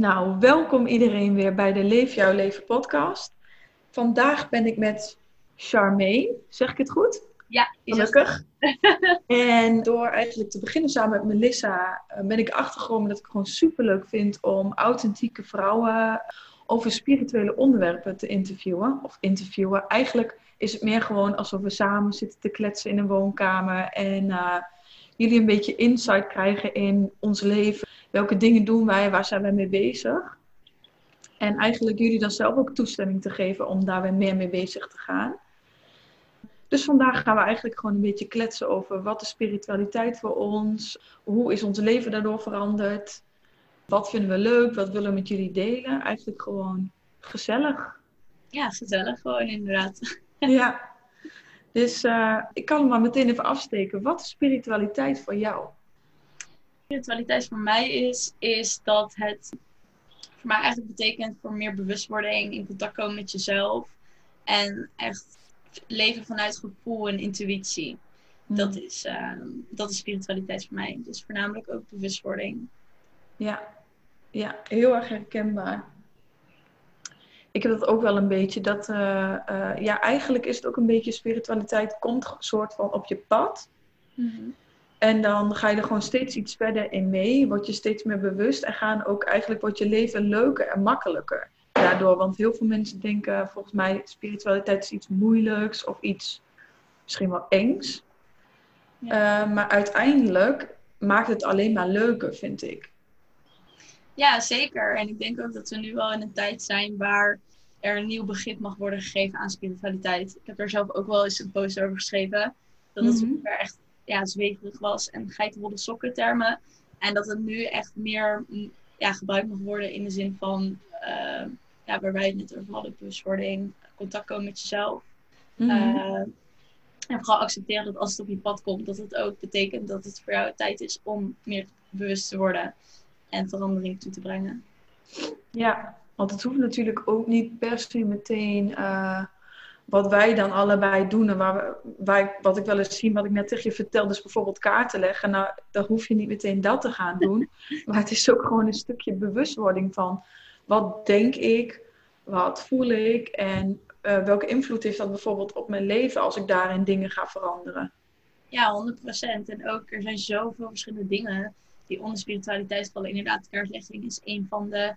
Nou, welkom iedereen weer bij de Leef Jouw Leven podcast. Vandaag ben ik met Charmaine, zeg ik het goed? Ja, gelukkig. en door eigenlijk te beginnen samen met Melissa eh, ben ik achtergekomen dat ik gewoon super leuk vind om authentieke vrouwen over spirituele onderwerpen te interviewen. Of interviewen. Eigenlijk is het meer gewoon alsof we samen zitten te kletsen in een woonkamer en uh, jullie een beetje insight krijgen in ons leven. Welke dingen doen wij? Waar zijn wij mee bezig? En eigenlijk jullie dan zelf ook toestemming te geven om daar weer meer mee bezig te gaan. Dus vandaag gaan we eigenlijk gewoon een beetje kletsen over wat is spiritualiteit voor ons? Hoe is ons leven daardoor veranderd? Wat vinden we leuk? Wat willen we met jullie delen? Eigenlijk gewoon gezellig. Ja, gezellig gewoon inderdaad. Ja. Dus uh, ik kan hem maar meteen even afsteken. Wat is spiritualiteit voor jou? Spiritualiteit voor mij is, is dat het voor mij eigenlijk betekent voor meer bewustwording, in contact komen met jezelf. En echt leven vanuit gevoel en intuïtie. Dat, hmm. is, uh, dat is spiritualiteit voor mij. Dus voornamelijk ook bewustwording. Ja, ja heel erg herkenbaar. Ik heb dat ook wel een beetje. Dat, uh, uh, ja, eigenlijk is het ook een beetje spiritualiteit komt een soort van op je pad. Mm En dan ga je er gewoon steeds iets verder in mee. Word je steeds meer bewust. En gaan ook eigenlijk wordt je leven leuker en makkelijker daardoor. Want heel veel mensen denken volgens mij spiritualiteit is iets moeilijks of iets misschien wel engs. Ja. Uh, maar uiteindelijk maakt het alleen maar leuker, vind ik. Ja, zeker. En ik denk ook dat we nu wel in een tijd zijn waar er een nieuw begrip mag worden gegeven aan spiritualiteit. Ik heb er zelf ook wel eens een post over geschreven. Dat het mm echt ja, zweverig was en geitenwolle sokken termen. En dat het nu echt meer ja, gebruikt mag worden in de zin van uh, ja, waar wij het net over hadden, bewustwording, contact komen met jezelf. Mm en vooral accepteren dat als het op je pad komt, dat het ook betekent dat het voor jou tijd is om meer bewust te worden en verandering toe te brengen. Ja, want het hoeft natuurlijk ook niet per se meteen uh, wat wij dan allebei doen. En waar we, wat ik wel eens zie, wat ik net tegen je vertelde, is bijvoorbeeld kaarten leggen. Nou, dan hoef je niet meteen dat te gaan doen. maar het is ook gewoon een stukje bewustwording van wat denk ik, wat voel ik en uh, welke invloed heeft dat bijvoorbeeld op mijn leven als ik daarin dingen ga veranderen. Ja, 100%. En ook er zijn zoveel verschillende dingen die onder spiritualiteit vallen. Inderdaad, kaartlegging is een van de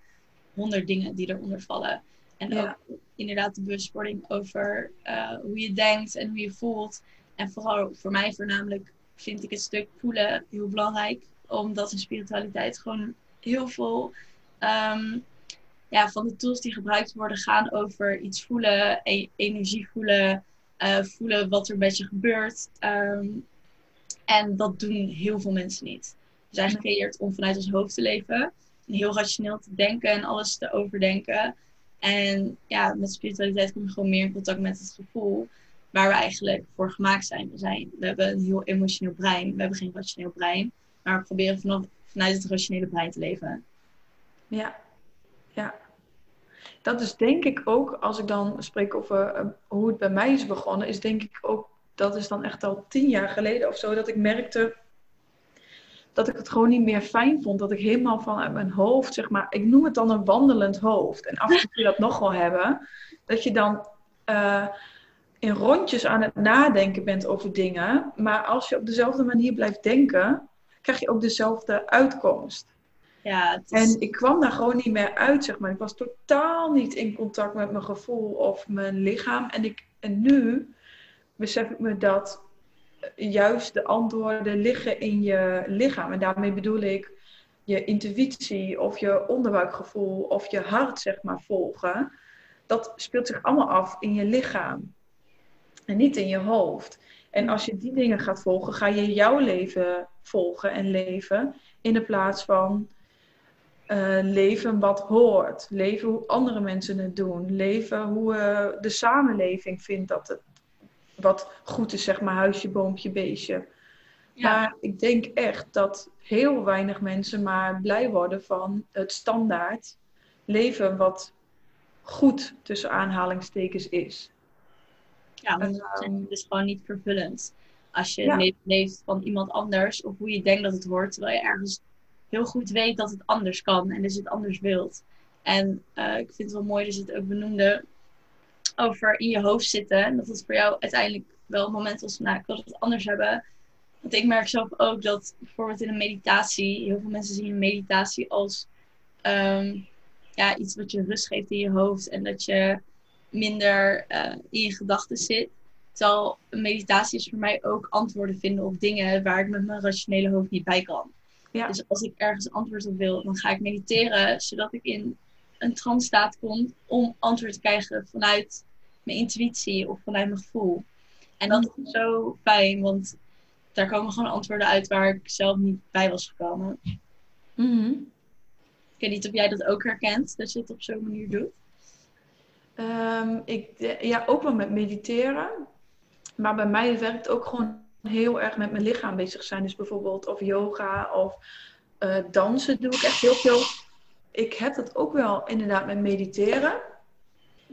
honderd dingen die eronder vallen. En ook inderdaad de bewustwording over uh, hoe je denkt en hoe je voelt. En vooral voor mij voornamelijk vind ik het stuk voelen heel belangrijk. Omdat in spiritualiteit gewoon heel veel um, ja, van de tools die gebruikt worden gaan over iets voelen, e energie voelen, uh, voelen wat er met je gebeurt. Um, en dat doen heel veel mensen niet. Dus eigenlijk creëert om vanuit ons hoofd te leven, heel rationeel te denken en alles te overdenken. En ja, met spiritualiteit kom je gewoon meer in contact met het gevoel waar we eigenlijk voor gemaakt zijn. We, zijn, we hebben een heel emotioneel brein. We hebben geen rationeel brein. Maar we proberen vanaf, vanuit het rationele brein te leven. Ja, ja. Dat is denk ik ook, als ik dan spreek over eh, hoe het bij mij is begonnen, is denk ik ook, dat is dan echt al tien jaar geleden of zo, dat ik merkte dat ik het gewoon niet meer fijn vond. Dat ik helemaal vanuit mijn hoofd, zeg maar, ik noem het dan een wandelend hoofd. En af en toe kun je dat nog wel hebben. Dat je dan uh, in rondjes aan het nadenken bent over dingen. Maar als je op dezelfde manier blijft denken, krijg je ook dezelfde uitkomst. Ja, is... En ik kwam daar gewoon niet meer uit, zeg maar. Ik was totaal niet in contact met mijn gevoel of mijn lichaam. En, ik, en nu besef ik me dat juist de antwoorden liggen in je lichaam. En daarmee bedoel ik je intuïtie of je onderbuikgevoel of je hart, zeg maar, volgen. Dat speelt zich allemaal af in je lichaam en niet in je hoofd. En als je die dingen gaat volgen, ga je jouw leven volgen en leven in de plaats van uh, leven wat hoort. Leven hoe andere mensen het doen. Leven hoe uh, de samenleving vindt dat het wat goed is, zeg maar, huisje, boompje, beestje. Maar ik denk echt dat heel weinig mensen maar blij worden van het standaard leven wat goed tussen aanhalingstekens is. Ja, want het um, is gewoon niet vervullend. Als je leeft, leeft van iemand anders of hoe je denkt dat het hoort, terwijl je ergens heel goed weet dat het anders kan en dus het anders wilt. En eh, ik vind het wel mooi dat je het ook benoemde over in je hoofd zitten. En dat het voor jou uiteindelijk wel een moment was van, nou, ik wil het anders hebben. Want ik merk zelf ook dat bijvoorbeeld in een meditatie, heel veel mensen zien een meditatie als ehm, ja, iets wat je rust geeft in je hoofd en dat je minder uh, in je gedachten zit. Terwijl een meditatie is voor mij ook antwoorden vinden op dingen waar ik met mijn rationele hoofd niet bij kan. Ja. Dus als ik ergens antwoord op wil, dan ga ik mediteren, zodat ik in een trance staat kom om antwoord te krijgen vanuit mijn intuïtie of vanuit mijn gevoel. En dat is zo fijn, want daar komen gewoon antwoorden uit waar ik zelf niet bij was gekomen. Mm Ik weet niet of jij dat ook herkent, dat je het op zo'n manier doet. Um, ik, ja, ook wel met mediteren. Maar bij mij werkt ook gewoon heel erg met mijn lichaam bezig zijn. Dus bijvoorbeeld of yoga of uh, dansen doe ik echt heel veel. Ik heb dat ook wel inderdaad met mediteren.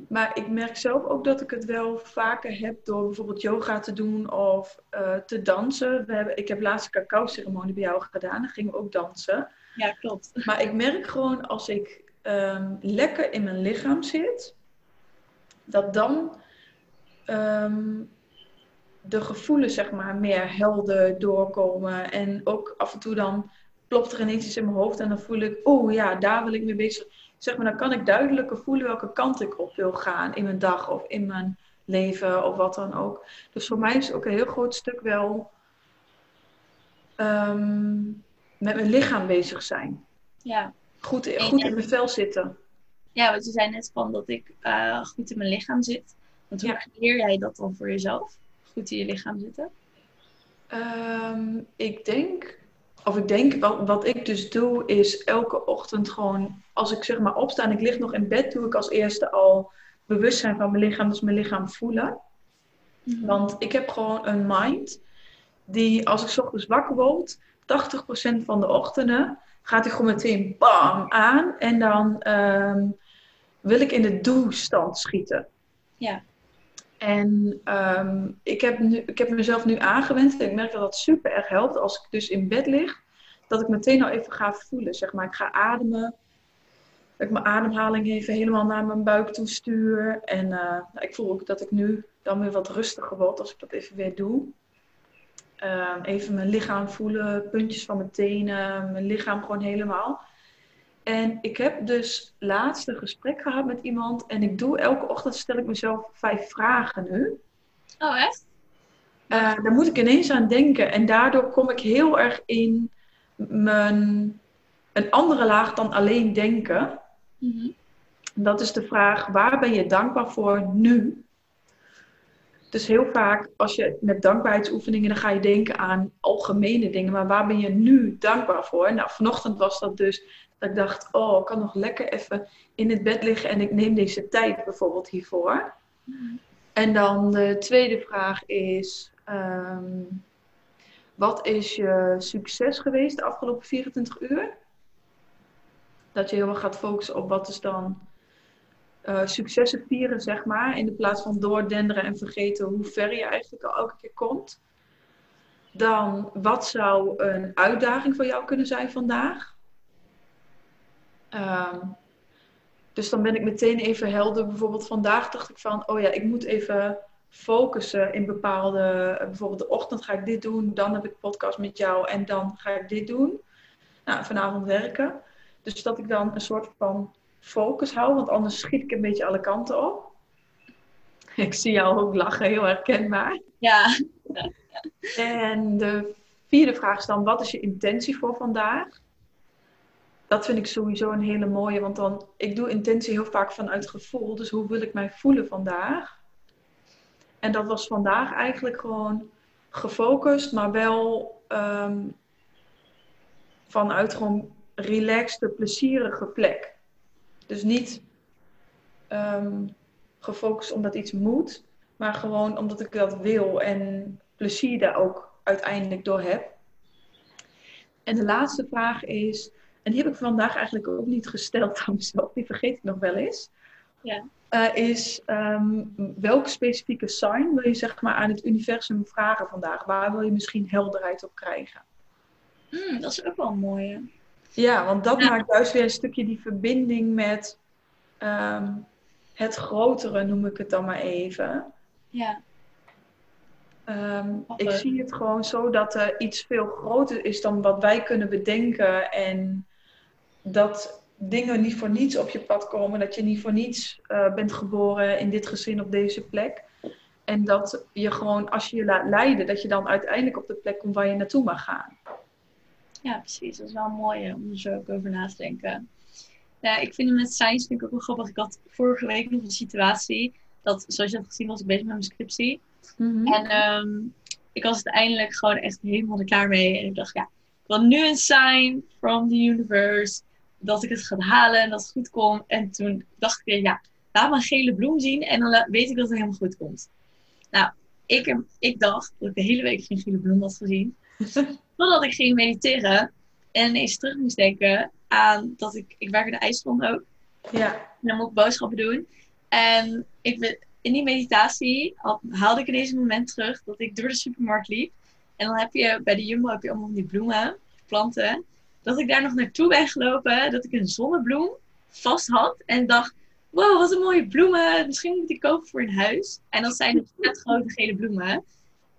Maar ik merk zelf ook dat ik het wel vaker heb door bijvoorbeeld yoga te doen of uh, te dansen. We hebben, ik heb laatst een cacao-ceremonie bij jou gedaan. Dan gingen we ook dansen. Ja, klopt. Maar ik merk gewoon als ik um, lekker in mijn lichaam zit, dat dan um, de gevoelens zeg maar meer helder doorkomen. En ook af en toe dan klopt er ineens iets in mijn hoofd en dan voel ik, oh ja, daar wil ik mee bezig. Zeg maar, dan kan ik duidelijker voelen welke kant ik op wil gaan in mijn dag of in mijn leven of wat dan ook. Dus voor mij is ook een heel groot stuk wel um, met mijn lichaam bezig zijn. Ja. Goed, goed in mijn vel zitten. Ja, want je zei net van dat ik uh, goed in mijn lichaam zit. Want hoe ja. leer jij dat dan voor jezelf? Goed in je lichaam zitten? Um, ik denk, of ik denk, wat, wat ik dus doe, is elke ochtend gewoon, als ik zeg maar opsta en ik lig nog in bed, doe ik als eerste al bewustzijn van mijn lichaam, dus mijn lichaam voelen. Mm-hmm. Want ik heb gewoon een mind die, als ik s ochtends wakker word, 80% van de ochtenden gaat hij gewoon meteen bam aan. En dan um, wil ik in de doe-stand schieten. Ja. En um, ik, heb nu, ik heb mezelf nu aangewend. En ik merk dat dat super erg helpt. Als ik dus in bed lig, dat ik meteen al even ga voelen. Zeg maar, ik ga ademen. Dat ik mijn ademhaling even helemaal naar mijn buik toe stuur. En nou, ik voel ook dat ik nu dan weer wat rustiger word als ik dat even weer doe. Um, even mijn lichaam voelen, puntjes van mijn tenen, mijn lichaam gewoon helemaal. En ik heb dus laatst een gesprek gehad met iemand en ik doe elke ochtend stel ik mezelf vijf vragen nu. Oh, echt? Uh, daar moet ik ineens aan denken. En daardoor kom ik heel erg in mijn, een andere laag dan alleen denken. Mm -hmm. Dat is de vraag, waar ben je dankbaar voor nu? Dus heel vaak als je met dankbaarheidsoefeningen, dan ga je denken aan algemene dingen. Maar waar ben je nu dankbaar voor? Nou, vanochtend was dat dus dat ik dacht, oh, ik kan nog lekker even in het bed liggen en ik neem deze tijd bijvoorbeeld hiervoor. En dan de tweede vraag is, um, wat is je succes geweest de afgelopen 24 uur? Dat je erg gaat focussen op wat is dan uh, successen vieren, zeg maar. In de plaats van doordenderen en vergeten hoe ver je eigenlijk al elke keer komt. Dan, wat zou een uitdaging voor jou kunnen zijn vandaag? Um, dus dan ben ik meteen even helder. Bijvoorbeeld vandaag dacht ik van, oh ja, ik moet even focussen in bepaalde, bijvoorbeeld de ochtend ga ik dit doen, dan heb ik podcast met jou en dan ga ik dit doen. Nou, vanavond werken. Dus dat ik dan een soort van focus hou, want anders schiet ik een beetje alle kanten op. Ik zie jou ook lachen, heel herkenbaar. Ja. En de vierde vraag is dan, wat is je intentie voor vandaag? Dat vind ik sowieso een hele mooie, want dan, ik doe intentie heel vaak vanuit gevoel. Dus hoe wil ik mij voelen vandaag? En dat was vandaag eigenlijk gewoon gefocust, maar wel um, vanuit gewoon relaxed, plezierige plek. Dus niet um, gefocust omdat iets moet, maar gewoon omdat ik dat wil en plezier daar ook uiteindelijk door heb. En de laatste vraag is, en die heb ik vandaag eigenlijk ook niet gesteld aan mezelf, die vergeet ik nog wel eens. Ja. Uh, is um, welke specifieke sign wil je zeg maar aan het universum vragen vandaag? Waar wil je misschien helderheid op krijgen? Mm, dat is ook wel een mooie. Ja, want dat maakt juist weer een stukje die verbinding met ehm, het grotere, noem ik het dan maar even. Ja. Ehm, ik zie het gewoon zo dat er iets veel groter is dan wat wij kunnen bedenken. En dat dingen niet voor niets op je pad komen. Dat je niet voor niets uh, bent geboren in dit gezin op deze plek. En dat je gewoon, als je je laat leiden, dat je dan uiteindelijk op de plek komt waar je naartoe mag gaan. Ja, precies. Dat is wel mooi om er zo ook over na te denken. Ja, ik vind het met science vind ik ook wel grappig. Ik had vorige week nog een situatie dat, zoals je hebt gezien, was ik bezig met mijn scriptie. Mhm. En ehm, ik was uiteindelijk gewoon echt helemaal er klaar mee. En ik dacht, ja, ik wil nu een sign from the universe dat ik het ga halen en dat het goed komt. En toen dacht ik, ja, laat me een gele bloem zien en dan weet ik dat het helemaal goed komt. Nou, ik, ik dacht dat ik de hele week geen gele bloem had gezien. Totdat ik ging mediteren en ineens terug moest denken aan dat ik, ik werk in de ijsgrond ook. Ja. En dan moet ik boodschappen doen. En ik, in die meditatie haalde ik in deze moment terug dat ik door de supermarkt liep. En dan heb je bij de Jumbo heb je allemaal die bloemen, planten. Dat ik daar nog naartoe ben gelopen, dat ik een zonnebloem vast had en dacht, wow, wat een mooie bloemen. Misschien moet ik die kopen voor een huis. En dat zijn dus net grote gele bloemen.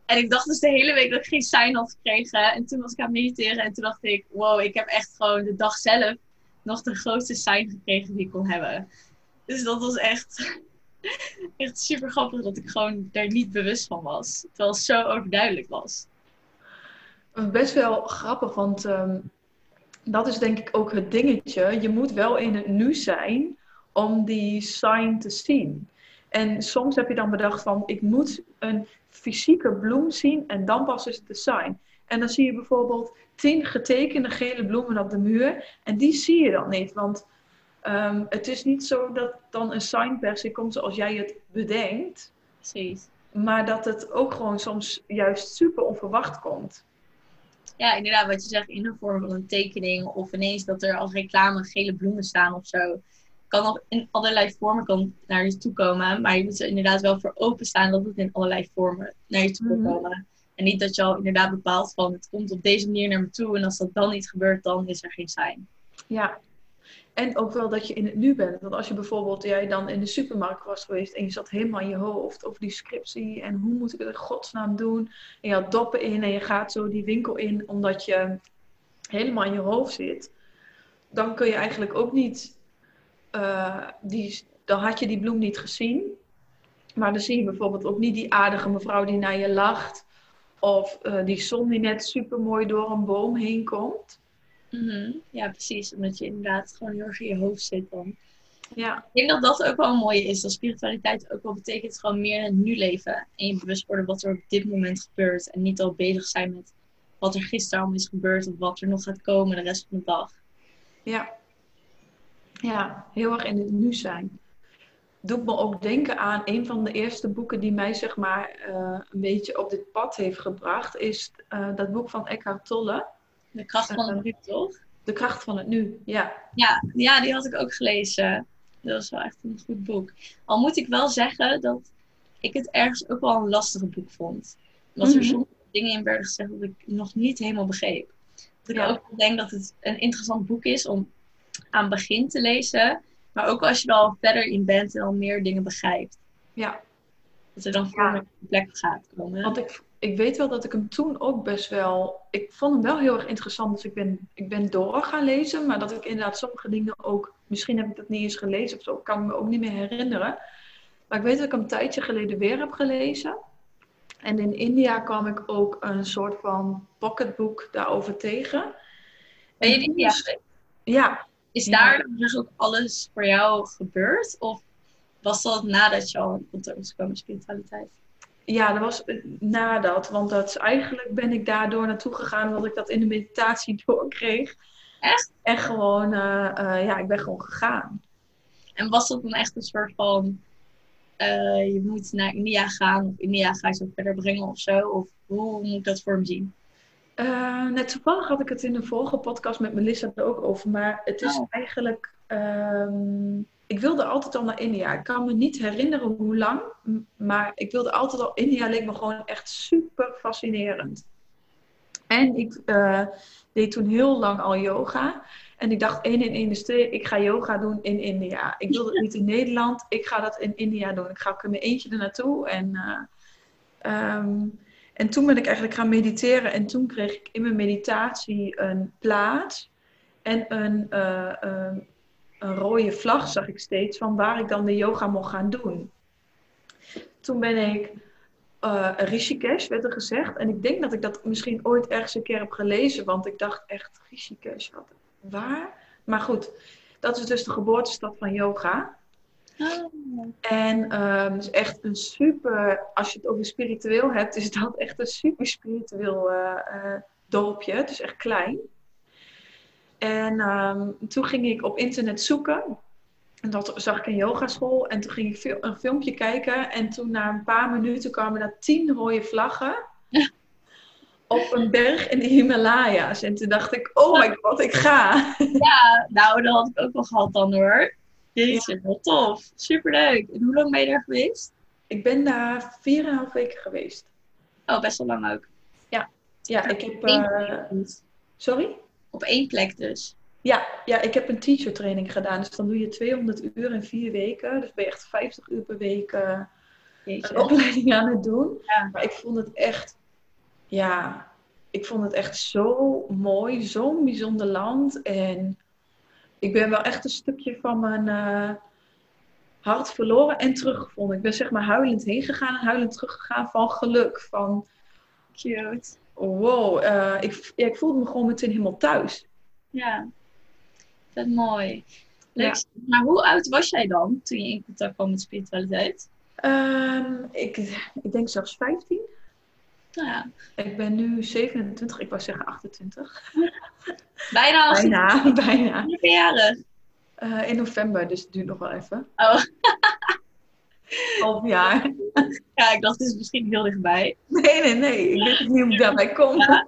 En ik dacht dus de hele week dat ik geen sign had gekregen. En toen was ik aan het mediteren en toen dacht ik, wow, ik heb echt gewoon de dag zelf nog de grootste sign gekregen die ik kon hebben. Dus dat was echt, echt super grappig dat ik gewoon daar niet bewust van was. Terwijl het zo overduidelijk was. Best wel grappig, want ehm, dat is denk ik ook het dingetje. Je moet wel in het nu zijn om die sign te zien. En soms heb je dan bedacht van, ik moet een fysieke bloem zien en dan pas is het de sign. En dan zie je bijvoorbeeld tien getekende gele bloemen op de muur en die zie je dan niet. Want ehm, het is niet zo dat dan een sign per se komt zoals jij het bedenkt. Precies. Maar dat het ook gewoon soms juist super onverwacht komt. Ja, inderdaad, wat je zegt in de vorm van een tekening of ineens dat er als reclame gele bloemen staan of zo kan nog in allerlei vormen kan naar je toe komen. Maar je moet er inderdaad wel voor openstaan dat het in allerlei vormen naar je toe kan mhm. komen. En niet dat je al inderdaad bepaalt van het komt op deze manier naar me toe. En als dat dan niet gebeurt, dan is er geen zijn. Ja. En ook wel dat je in het nu bent. Want als je bijvoorbeeld jij dan in de supermarkt was geweest en je zat helemaal in je hoofd over die scriptie en hoe moet ik het in godsnaam doen. En je had doppen in en je gaat zo die winkel in omdat je helemaal in je hoofd zit. Dan kun je eigenlijk ook niet uh, die, dan had je die bloem niet gezien. Maar dan zie je bijvoorbeeld ook niet die aardige mevrouw die naar je lacht. Of uh, die zon die net super mooi door een boom heen komt. Mm Ja, precies. Omdat je inderdaad gewoon heel erg in je hoofd zit dan. Ja. Ik denk dat dat ook wel een mooie is. Dat spiritualiteit ook wel betekent gewoon meer in het nu leven. En je bewust worden wat er op dit moment gebeurt. En niet al bezig zijn met wat er gisteren al is gebeurd. Of wat er nog gaat komen de rest van de dag. Ja. Ja, heel erg in het nu zijn. Doet me ook denken aan een van de eerste boeken die mij zeg maar eh, een beetje op dit pad heeft gebracht. Is uh, dat boek van Eckhart Tolle. De kracht van het eh, nu, toch? De kracht van het nu, ja. ja. Ja, die had ik ook gelezen. Dat was wel echt een goed boek. Al moet ik wel zeggen dat ik het ergens ook wel een lastig boek vond. Dat er mhm. sommige dingen in werden gezegd dat ik nog niet helemaal begreep. Dat ik ook denk dat het een interessant boek is om aan begin te lezen. Maar ook als je er al verder in bent en al meer dingen begrijpt. Ja. Dat er dan voor ja. een plek gaat komen. Want ik, ik weet wel dat ik hem toen ook best wel... Ik vond hem wel heel erg interessant. Dus ik ben, ik ben door gaan lezen. Maar dat ik inderdaad sommige dingen ook... Misschien heb ik dat niet eens gelezen of zo. Kan ik me ook niet meer herinneren. Maar ik weet dat ik hem een tijdje geleden weer heb gelezen. En in India kwam ik ook een soort van pocketboek daarover tegen. Ben je in India Ja, is daar dus ook alles voor jou gebeurd? Of was dat nadat je al in contact was gekomen met spiritualiteit? Ja, dat was nadat. Want dat is, eigenlijk ben ik daardoor naartoe gegaan omdat ik dat in de meditatie doorkreeg. Echt? En gewoon, uh, uh, ja, ik ben gewoon gegaan. En was dat dan echt een soort van, uh, je moet naar India gaan of India ga je zo verder brengen of zo? Of hoe moet ik dat voor me zien? Net toevallig had ik het in de vorige podcast met Melissa er ook over. Maar het is oh. eigenlijk. Um, ik wilde altijd al naar India. Ik kan me niet herinneren hoe lang. Maar ik wilde altijd al. India leek me gewoon echt super fascinerend. En ik uh, deed toen heel lang al yoga. En ik dacht, één in één is twee. Ik ga yoga doen in India. Ik wil het niet in Nederland. Ik ga dat in India doen. Ik ga ook in mijn eentje er naartoe. En, eh, ehm, en toen ben ik eigenlijk gaan mediteren. En toen kreeg ik in mijn meditatie een plaats. En een, uh, een, rode vlag zag ik steeds. Van waar ik dan de yoga mocht gaan doen. Toen ben ik uh, Rishikesh, werd er gezegd. En ik denk dat ik dat misschien ooit ergens een keer heb gelezen. Want ik dacht echt, Rishikesh, wat, waar? Maar goed, dat is dus de geboortestad van yoga. Oh. En um, is echt een super, als je het over spiritueel hebt, is dat echt een super spiritueel uh, uh, dorpje. Het is echt klein. En um, toen ging ik op internet zoeken. En dat zag ik in yogaschool. En toen ging ik een filmpje kijken. En toen na een paar minuten kwamen daar tien rode vlaggen. op een berg in de Himalaya's. En toen dacht ik, oh my god, ik ga. Ja, nou, dat had ik ook wel gehad dan hoor. Jeetje, ja. wat tof. Superleuk. En hoe lang ben je daar geweest? Ik ben daar 4,5 weken geweest. Oh, best wel lang ook. Ja, ja ik heb... Uh... Sorry? Op één plek dus. Ja, ja, ik heb een teacher training gedaan. Dus dan doe je 200 uur in vier weken. Dus ben je echt 50 uur per week uh, een opleiding aan het doen. Ja. Maar ik vond het echt, ja, ik vond het echt zo mooi, zo'n bijzonder land. En ik ben wel echt een stukje van mijn uh, hart verloren en teruggevonden. Ik ben zeg maar huilend heen gegaan en huilend teruggegaan van geluk. Van, cute. Wow, uh, ik, ja, ik voelde me gewoon meteen helemaal thuis. Ja, dat mooi. Leuk. Ja. Maar hoe oud was jij dan toen je in contact kwam met spiritualiteit? Um, ik, ik denk zelfs 15. Nou ja. Ik ben nu 27, ik wou zeggen 28. Bijna 28. Bijna, bijna. Hoeveel jarig? Uh, in november, dus het duurt nog wel even. Oh. Half jaar. Ja, ik dacht, het is misschien heel dichtbij. Nee, nee, nee. Ik weet niet hoe ik daarbij kom. Ja.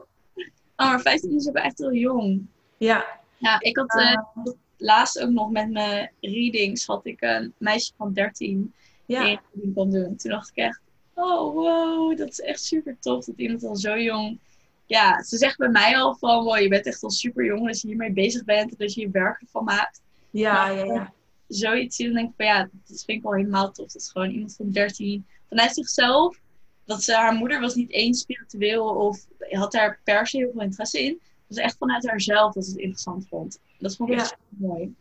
Oh, maar 15 is ook echt heel jong. Ja. Ja, ik had uh, laatst ook nog met mijn readings, had ik een meisje van 13 ja. die een kon doen. Toen dacht ik echt, oh wow, dat is echt super tof dat iemand al zo jong... Ja, ze zegt bij mij al van, wow, je bent echt al super jong als je hiermee bezig bent en dat je je werk ervan maakt. Ja, maar, ja, ja. Zoiets zien, dan denk ik van ja, dat vind ik wel helemaal tof. Dat is gewoon iemand van 13 vanuit zichzelf. Dat ze, haar moeder was niet eens spiritueel of had daar per se heel veel interesse in. Het was echt vanuit haarzelf dat ze het interessant vond. Dat vond ik Ja. echt mooi.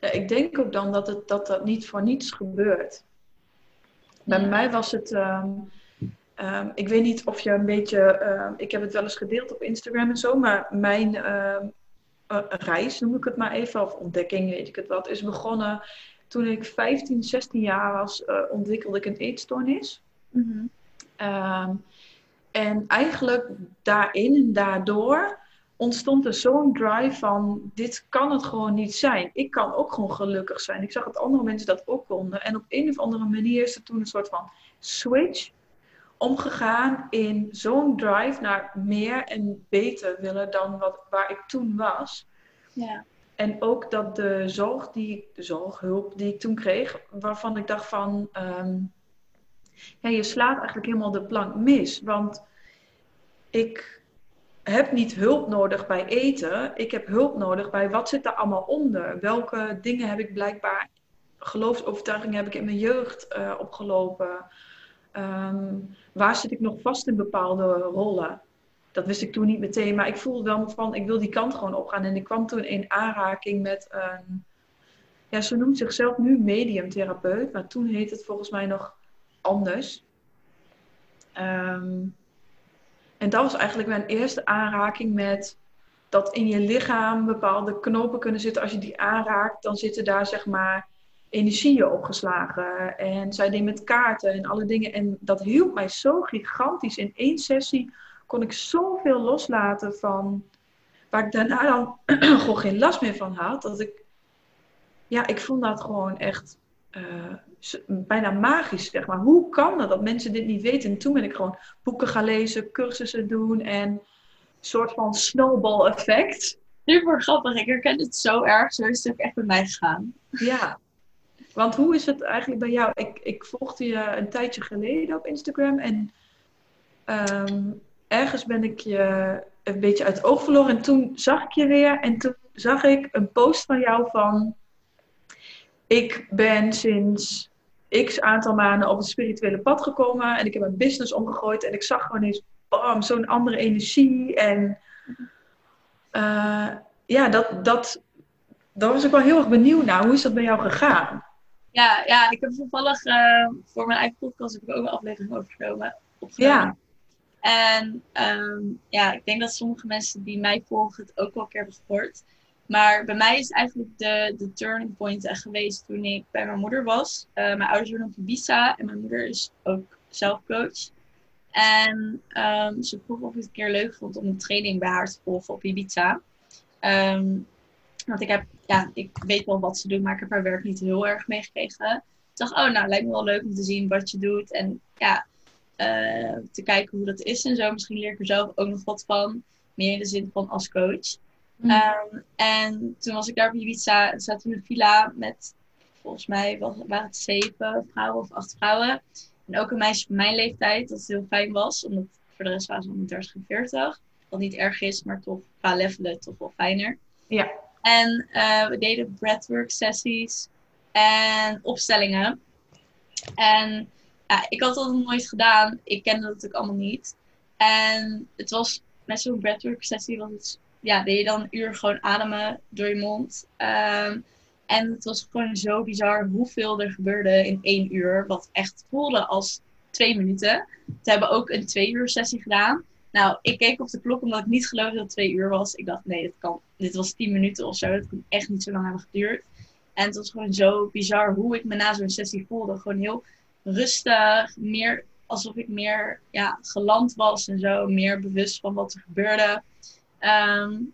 Ja, ik denk ook dan dat, het, dat dat niet voor niets gebeurt. Bij Ja. mij was het. ehm, ehm, ik weet niet of je een beetje. ehm, ik heb het wel eens gedeeld op Instagram en zo, maar mijn eh, reis, noem ik het maar even, of ontdekking, weet ik het wat, is begonnen toen ik 15, 16 jaar was. eh, ontwikkelde ik een eetstoornis. Ehm, en eigenlijk daarin en daardoor ontstond er zo'n drive van, dit kan het gewoon niet zijn. Ik kan ook gewoon gelukkig zijn. Ik zag dat andere mensen dat ook konden. En op een of andere manier is er toen een soort van switch omgegaan in zo'n drive naar meer en beter willen dan wat, waar ik toen was. Ja. En ook dat de zorg, die, de zorghulp die ik toen kreeg, waarvan ik dacht van, ehm, ja, je slaat eigenlijk helemaal de plank mis. Want ik heb niet hulp nodig bij eten. Ik heb hulp nodig bij wat zit daar allemaal onder. Welke dingen heb ik blijkbaar, geloofsovertuigingen heb ik in mijn jeugd eh, opgelopen. Ehm, waar zit ik nog vast in bepaalde rollen? Dat wist ik toen niet meteen, maar ik voelde wel van, ik wil die kant gewoon opgaan. En ik kwam toen in aanraking met een, ja, ze noemt zichzelf nu mediumtherapeut, maar toen heet het volgens mij nog anders. Ehm, en dat was eigenlijk mijn eerste aanraking met dat in je lichaam bepaalde knopen kunnen zitten. Als je die aanraakt, dan zitten daar zeg maar energieën opgeslagen. En zij deed met kaarten en alle dingen. En dat hielp mij zo gigantisch. In één sessie kon ik zoveel loslaten van waar ik daarna dan gewoon geen last meer van had. Dat ik, ja, ik vond dat gewoon echt uh, bijna magisch, zeg maar. Hoe kan dat dat mensen dit niet weten? En toen ben ik gewoon boeken gaan lezen, cursussen doen en een soort van snowball effect. Super grappig, ik herken het zo erg. Zo is het ook echt bij mij gegaan. Ja, want hoe is het eigenlijk bij jou? Ik, ik volgde je een tijdje geleden op Instagram en um, ergens ben ik je een beetje uit het oog verloren. En toen zag ik je weer en toen zag ik een post van jou van... Ik ben sinds x aantal maanden op het spirituele pad gekomen. En ik heb mijn business omgegooid. En ik zag gewoon eens, bam, zo'n andere energie. En uh, ja, dat, dat, daar was ik wel heel erg benieuwd naar. Hoe is dat bij jou gegaan? Ja, ja ik heb toevallig uh, voor mijn eigen podcast heb ik ook een aflevering overgenomen. Ja. En um, ja, ik denk dat sommige mensen die mij volgen het ook wel een keer hebben gehoord. Maar bij mij is eigenlijk de, de turning point echt geweest toen ik bij mijn moeder was. Uh, mijn ouders wonen op Ibiza en mijn moeder is ook zelf coach. En um, ze vroeg of ik het een keer leuk vond om een training bij haar te volgen op Ibiza. Um, want ik, heb, ja, ik weet wel wat ze doet, maar ik heb haar werk niet heel erg meegekregen. Ik dacht, oh, nou, lijkt me wel leuk om te zien wat je doet. En ja, uh, te kijken hoe dat is en zo. Misschien leer ik er zelf ook nog wat van. Meer in de zin van als coach. Mm. Um, en toen was ik daar op Ibiza. Zaten we in een villa met, volgens mij was, waren het zeven vrouwen of acht vrouwen. En ook een meisje van mijn leeftijd, dat heel fijn was. Omdat voor de rest waren ze om 30 en 40. Wat niet erg is, maar toch qua levelen toch wel fijner. Ja. En uh, we deden breathwork sessies en opstellingen. En ja, ik had dat nog nooit gedaan. Ik kende dat natuurlijk allemaal niet. En het was met zo'n breathwork sessie, was het, ja, deed je dan een uur gewoon ademen door je mond. Um, en het was gewoon zo bizar hoeveel er gebeurde in één uur. Wat echt voelde als twee minuten. We hebben ook een twee uur sessie gedaan. Nou, ik keek op de klok omdat ik niet geloofde dat het twee uur was. Ik dacht, nee, dit kan. Dit was tien minuten of zo. Dat kan echt niet zo lang hebben geduurd. En het was gewoon zo bizar hoe ik me na zo'n sessie voelde. Gewoon heel rustig. Meer alsof ik meer ja, geland was en zo. Meer bewust van wat er gebeurde. Um,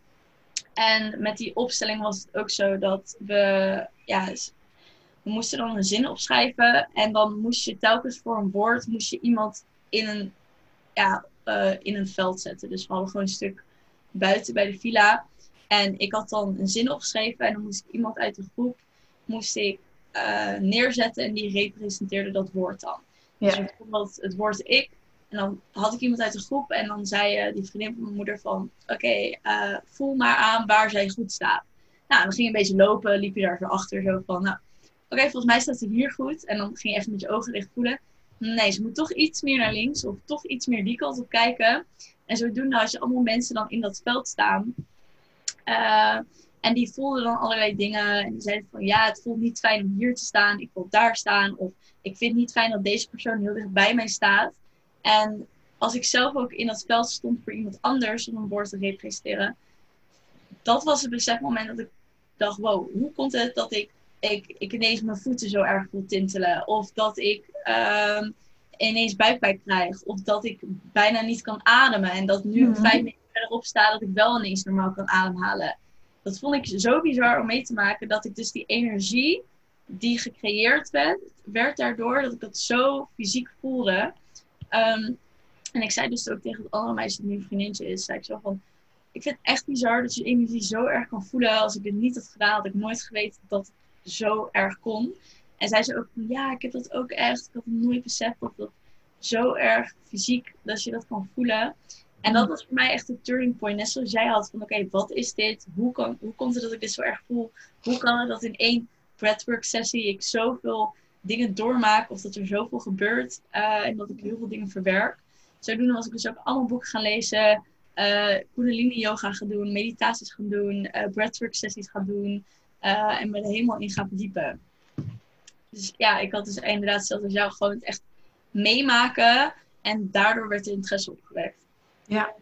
en met die opstelling was het ook zo dat we, ja, we moesten dan een zin opschrijven. En dan moest je telkens voor een woord, moest je iemand in een, ja, uh, in een veld zetten. Dus we hadden gewoon een stuk buiten bij de villa. En ik had dan een zin opgeschreven en dan moest ik iemand uit de groep moest ik, uh, neerzetten en die representeerde dat woord dan. Ja. Dus bijvoorbeeld het woord ik en dan had ik iemand uit de groep en dan zei uh, die vriendin van mijn moeder van... Oké, uh, voel maar aan waar zij goed staat. Nou, dan ging je een beetje lopen, liep je daar zo achter. Zo van, nou, oké, volgens mij staat ze hier goed. En dan ging je even met je ogen dicht voelen. Nee, ze moet toch iets meer naar links of toch iets meer die kant op kijken. En zodoende als je allemaal mensen dan in dat veld staan... Uh, en die voelden dan allerlei dingen. En die zeiden van ja, het voelt niet fijn om hier te staan. Ik wil daar staan. Of ik vind het niet fijn dat deze persoon heel dicht bij mij staat. En als ik zelf ook in dat spel stond voor iemand anders om een woord te representeren, dat was het besefmoment dat ik dacht, wow, hoe komt het dat ik, ik, ik ineens mijn voeten zo erg voel tintelen? Of dat ik uh, ineens buikpijn krijg? Of dat ik bijna niet kan ademen en dat nu mm vijf meter verderop sta dat ik wel ineens normaal kan ademhalen? Dat vond ik zo bizar om mee te maken dat ik dus die energie die gecreëerd werd, werd daardoor dat ik dat zo fysiek voelde. Um, en ik zei dus ook tegen het andere meisje die nu vriendinnetje is, zei ik zo van, ik vind het echt bizar dat je energie zo erg kan voelen. Als ik dit niet had gedaan, had ik nooit geweten dat het zo erg kon. En zij zei ook van, ja, ik heb dat ook echt. Ik had nooit beseft dat dat zo erg fysiek, dat je dat kan voelen. En dat was voor mij echt een turning point. Net zoals jij had van, oké, wat is dit? Hoe, kan, hoe komt het dat ik dit zo erg voel? Hoe kan het dat in één breathwork sessie ik zoveel dingen doormaak of dat er zoveel gebeurt uh, en dat ik heel veel dingen verwerk. Zodoende was ik dus ook allemaal boeken gaan lezen, uh, Kundalini yoga gaan doen, meditaties gaan doen, uh, breathwork sessies gaan doen en me er helemaal in gaan verdiepen. Dus ja, ik had dus inderdaad zelfs als jou gewoon het echt meemaken en daardoor werd de interesse opgewekt. Ja,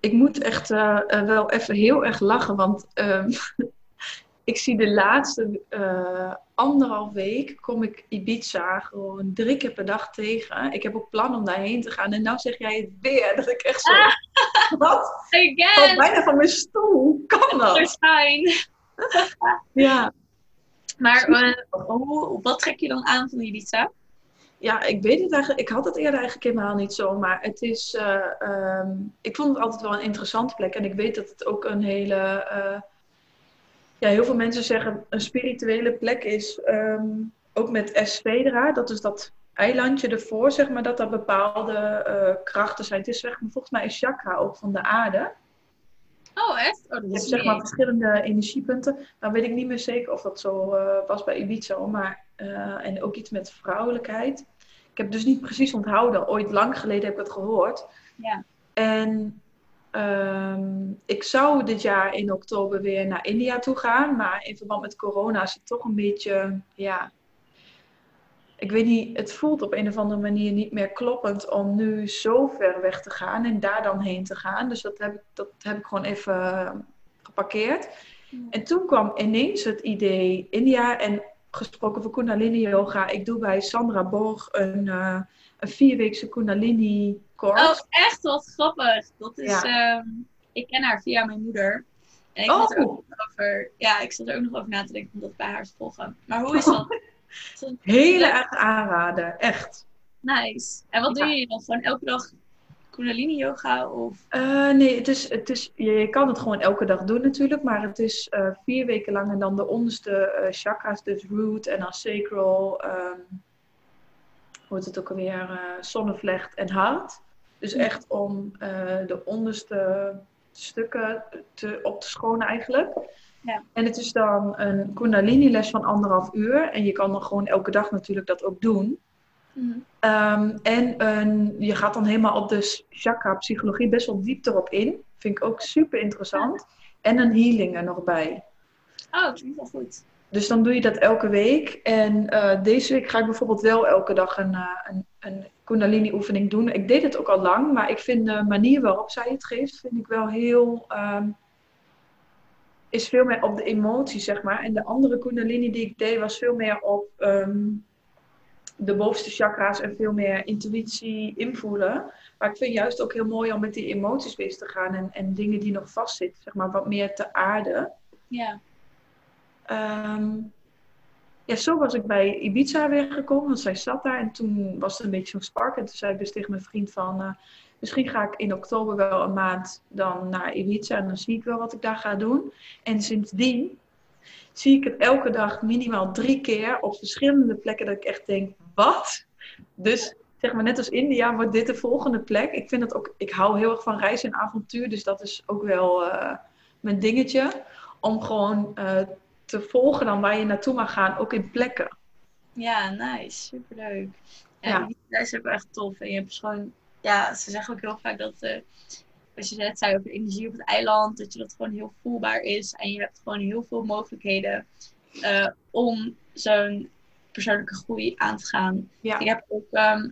ik moet echt wel even heel erg lachen, want ehm, ik zie de laatste uh, anderhalf week kom ik Ibiza gewoon drie keer per dag tegen. Ik heb ook plan om daarheen te gaan. En nou zeg jij het weer. Dat ik echt zo... Ah, wat? Again. Bijna van mijn stoel. Hoe kan dat? fijn. ja. Maar uh, hoe, wat trek je dan aan van Ibiza? Ja, ik weet het eigenlijk. Ik had het eerder eigenlijk helemaal niet zo. Maar het is... Uh, um, ik vond het altijd wel een interessante plek. En ik weet dat het ook een hele ja, heel veel mensen zeggen een spirituele plek is um, ook met Esvedra. Dat is dat eilandje ervoor, zeg maar, dat er bepaalde krachten zijn. Het is zeg maar, volgens mij een chakra ook van de aarde. Oh, echt? Oh, Je hebt zeg maar verschillende energiepunten. Dan weet ik niet meer zeker of dat zo eh, was bij Ibiza. Maar, eh, en ook iets met vrouwelijkheid. Ik heb dus niet precies onthouden. Ooit lang geleden heb ik het gehoord. Ja. En ehm, ik zou dit jaar in oktober weer naar India toe gaan. Maar in verband met corona is het toch een beetje, ja... Ik weet niet, het voelt op een of andere manier niet meer kloppend om nu zo ver weg te gaan en daar dan heen te gaan. Dus dat heb ik, dat heb ik gewoon even geparkeerd. En toen kwam ineens het idee India en gesproken voor Kundalini Yoga. Ik doe bij Sandra Borg een, uh, een vierweekse Kundalini course. Oh, echt wat grappig. Dat is, Ja. ehm, ik ken haar via mijn moeder. En ik Oh. zat er ook nog over, ja, ik zat er ook nog over na te denken om dat bij haar te volgen. Maar hoe is dat? Hele erg aanraden, echt. nice. En wat Ja. doe je dan? Gewoon elke dag Kundalini yoga of? Eh, nee, het is, het is, je, je kan het gewoon elke dag doen natuurlijk, maar het is eh, vier weken lang en dan de onderste eh, chakras, dus root en dan sacral, ehm hoe heet het ook alweer, zonnevlecht en hart. Dus echt om de onderste stukken te, op te schonen eigenlijk. Ja. En het is dan een kundalini les van anderhalf uur en je kan dan gewoon elke dag natuurlijk dat ook doen. Mhm. Ehm, en een- je gaat dan helemaal op de chakra-psychologie best wel diep erop in. Vind ik ook super interessant. En een healing er nog bij. Oh, klinkt wel goed. Dus dan doe je dat elke week. En eh, deze week ga ik bijvoorbeeld wel elke dag een, eh, een, een Kundalini-oefening doen. Ik deed het ook al lang, maar ik vind de manier waarop zij het geeft, vind ik wel heel. ehm, is veel meer op de emotie, zeg maar. En de andere Kundalini die ik deed, was veel meer op ehm, de bovenste chakra's en veel meer intuïtie invoelen. Maar ik vind juist ook heel mooi om met die emoties bezig te gaan en, en dingen die nog vastzitten, zeg maar, wat meer te aarden. Ja. Ehm, ja, zo was ik bij Ibiza weer gekomen, want zij zat daar en toen was het een beetje zo'n spark. En toen zei ik dus tegen mijn vriend van, eh, misschien ga ik in oktober wel een maand dan naar Ibiza en dan zie ik wel wat ik daar ga doen. En sindsdien zie ik het elke dag minimaal drie keer op verschillende plekken dat ik echt denk, wat? Dus zeg maar net als India wordt dit de volgende plek. Ik vind dat ook, ik hou heel erg van reizen en avontuur, dus dat is ook wel eh, mijn dingetje. Om gewoon eh, te volgen dan waar je naartoe mag gaan, ook in plekken. Ja, nice. Superleuk. Ja, Ja. dat is ook echt tof. En je hebt dus gewoon, ja, ze zeggen ook heel vaak dat, als je net zei over energie op het eiland, dat je dat gewoon heel voelbaar is. En je hebt gewoon heel veel mogelijkheden eh, om zo'n persoonlijke groei aan te gaan. Ja. Ik heb ook, ehm,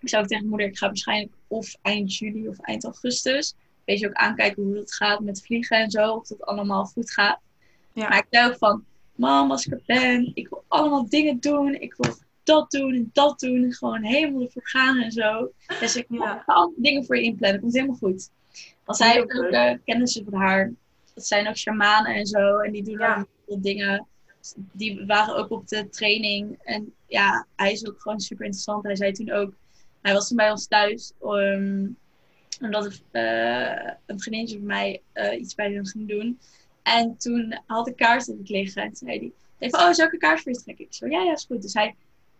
ik zou ook tegen mijn moeder, ik ga waarschijnlijk of eind juli of eind augustus, weet je ook aankijken hoe het gaat met vliegen en zo, of dat allemaal goed gaat. Ja. Maar ik zei ook van, mam, als ik er ben, ik wil allemaal dingen doen, ik wil dat doen en dat doen, gewoon helemaal ervoor gaan en zo. Dus ik Ja. ga al dingen voor je inplannen, komt helemaal goed. Want zij heeft ook eh, kennissen van haar, dat zijn ook shamanen en zo, en die doen Ja. dan veel dingen. Die waren ook op de training. En ja, hij is ook gewoon super interessant. Hij zei toen ook, hij was toen bij ons thuis. ehm, omdat een, eh, een vriendinnetje van mij eh, iets bij hem ging doen. En toen had ik kaart op het liggen. En toen zei hij, even, oh, zou ik een kaart voor je trekken? Ik zo, ja, ja, is goed. Dus hij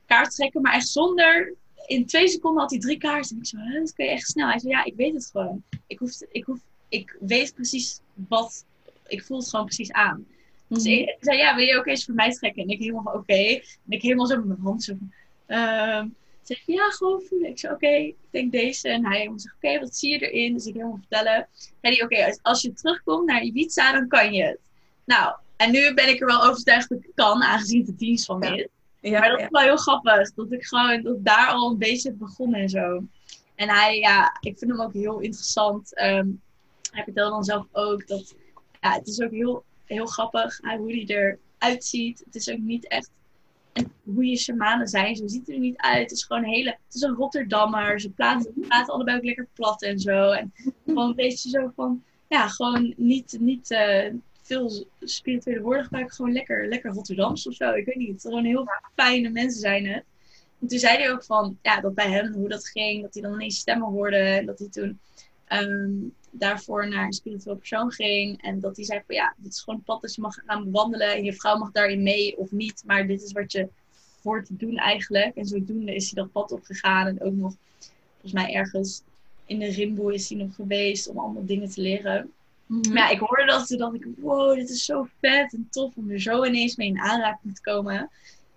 kaart trekken, maar echt zonder... In twee seconden had hij drie kaarten. En ik zo, "Huh, dat kun je echt snel. Hij zei, ja, ik weet het gewoon. Ik, hoef, ik, hoef, ik weet precies wat... Ik voel het gewoon precies aan. Dus ik, ik zei, ja, wil je ook eens voor mij trekken? En ik helemaal van, oké. En ik helemaal zo met mijn hand zo van... ehm, zeg ja, gewoon voelen. Ik zei, oké, ik denk deze. En hij helemaal zegt, oké, wat zie je erin? Dus ik helemaal vertellen. Zei hij, oké, als, je terugkomt naar Ibiza, dan kan je het. Nou, en nu ben ik er wel overtuigd dat ik kan, aangezien het een dienst van me is. Ja, Maar dat is wel heel grappig, dat ik gewoon dat daar al een beetje heb begonnen en zo. En hij, ja, ik vind hem ook heel interessant. Ehm, hij vertelde dan zelf ook dat, ja, het is ook heel, heel grappig hij, hoe hij eruit ziet. Het is ook niet echt en hoe je shamanen zijn, zo ziet hij er niet uit. Het is gewoon een hele, het is een Rotterdammer. Ze praten, praten allebei ook lekker plat en zo. En gewoon een beetje zo van, ja, gewoon niet, niet eh, veel spirituele woorden gebruiken. Gewoon lekker, lekker Rotterdams of zo. Ik weet niet. Gewoon heel fijne mensen zijn het. En toen zei hij ook van, ja, dat bij hem, hoe dat ging. Dat hij dan ineens stemmen hoorde. En dat hij toen ehm, daarvoor naar een spiritueel persoon ging. En dat hij zei van, ja, dit is gewoon pad dat je mag gaan bewandelen. En je vrouw mag daarin mee of niet. Maar dit is wat je hoort te doen eigenlijk. En zodoende is hij dat pad opgegaan. En ook nog, volgens mij ergens in de rimboe is hij nog geweest om allemaal dingen te leren. Maar ja, ik hoorde dat toen dacht ik, wow, dit is zo vet en tof om er zo ineens mee in aanraking te komen.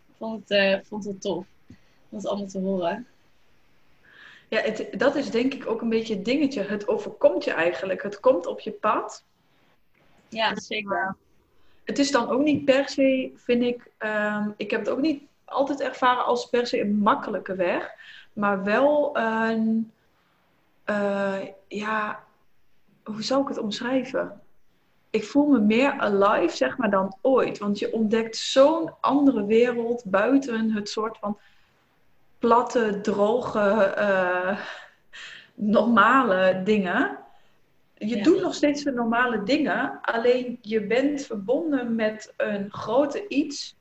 Ik vond het, eh, vond het tof om het allemaal te horen. Ja, het, dat is denk ik ook een beetje het dingetje. Het overkomt je eigenlijk. Het komt op je pad. Ja, zeker. Het is dan ook niet per se, vind ik, ehm, ik heb het ook niet altijd ervaren als per se een makkelijke weg, maar wel een, uh, ja, hoe zou ik het omschrijven? Ik voel me meer alive, zeg maar, dan ooit. Want je ontdekt zo'n andere wereld buiten het soort van platte, droge, uh, normale dingen. Je doet nog steeds de normale dingen, alleen je bent verbonden met een grote iets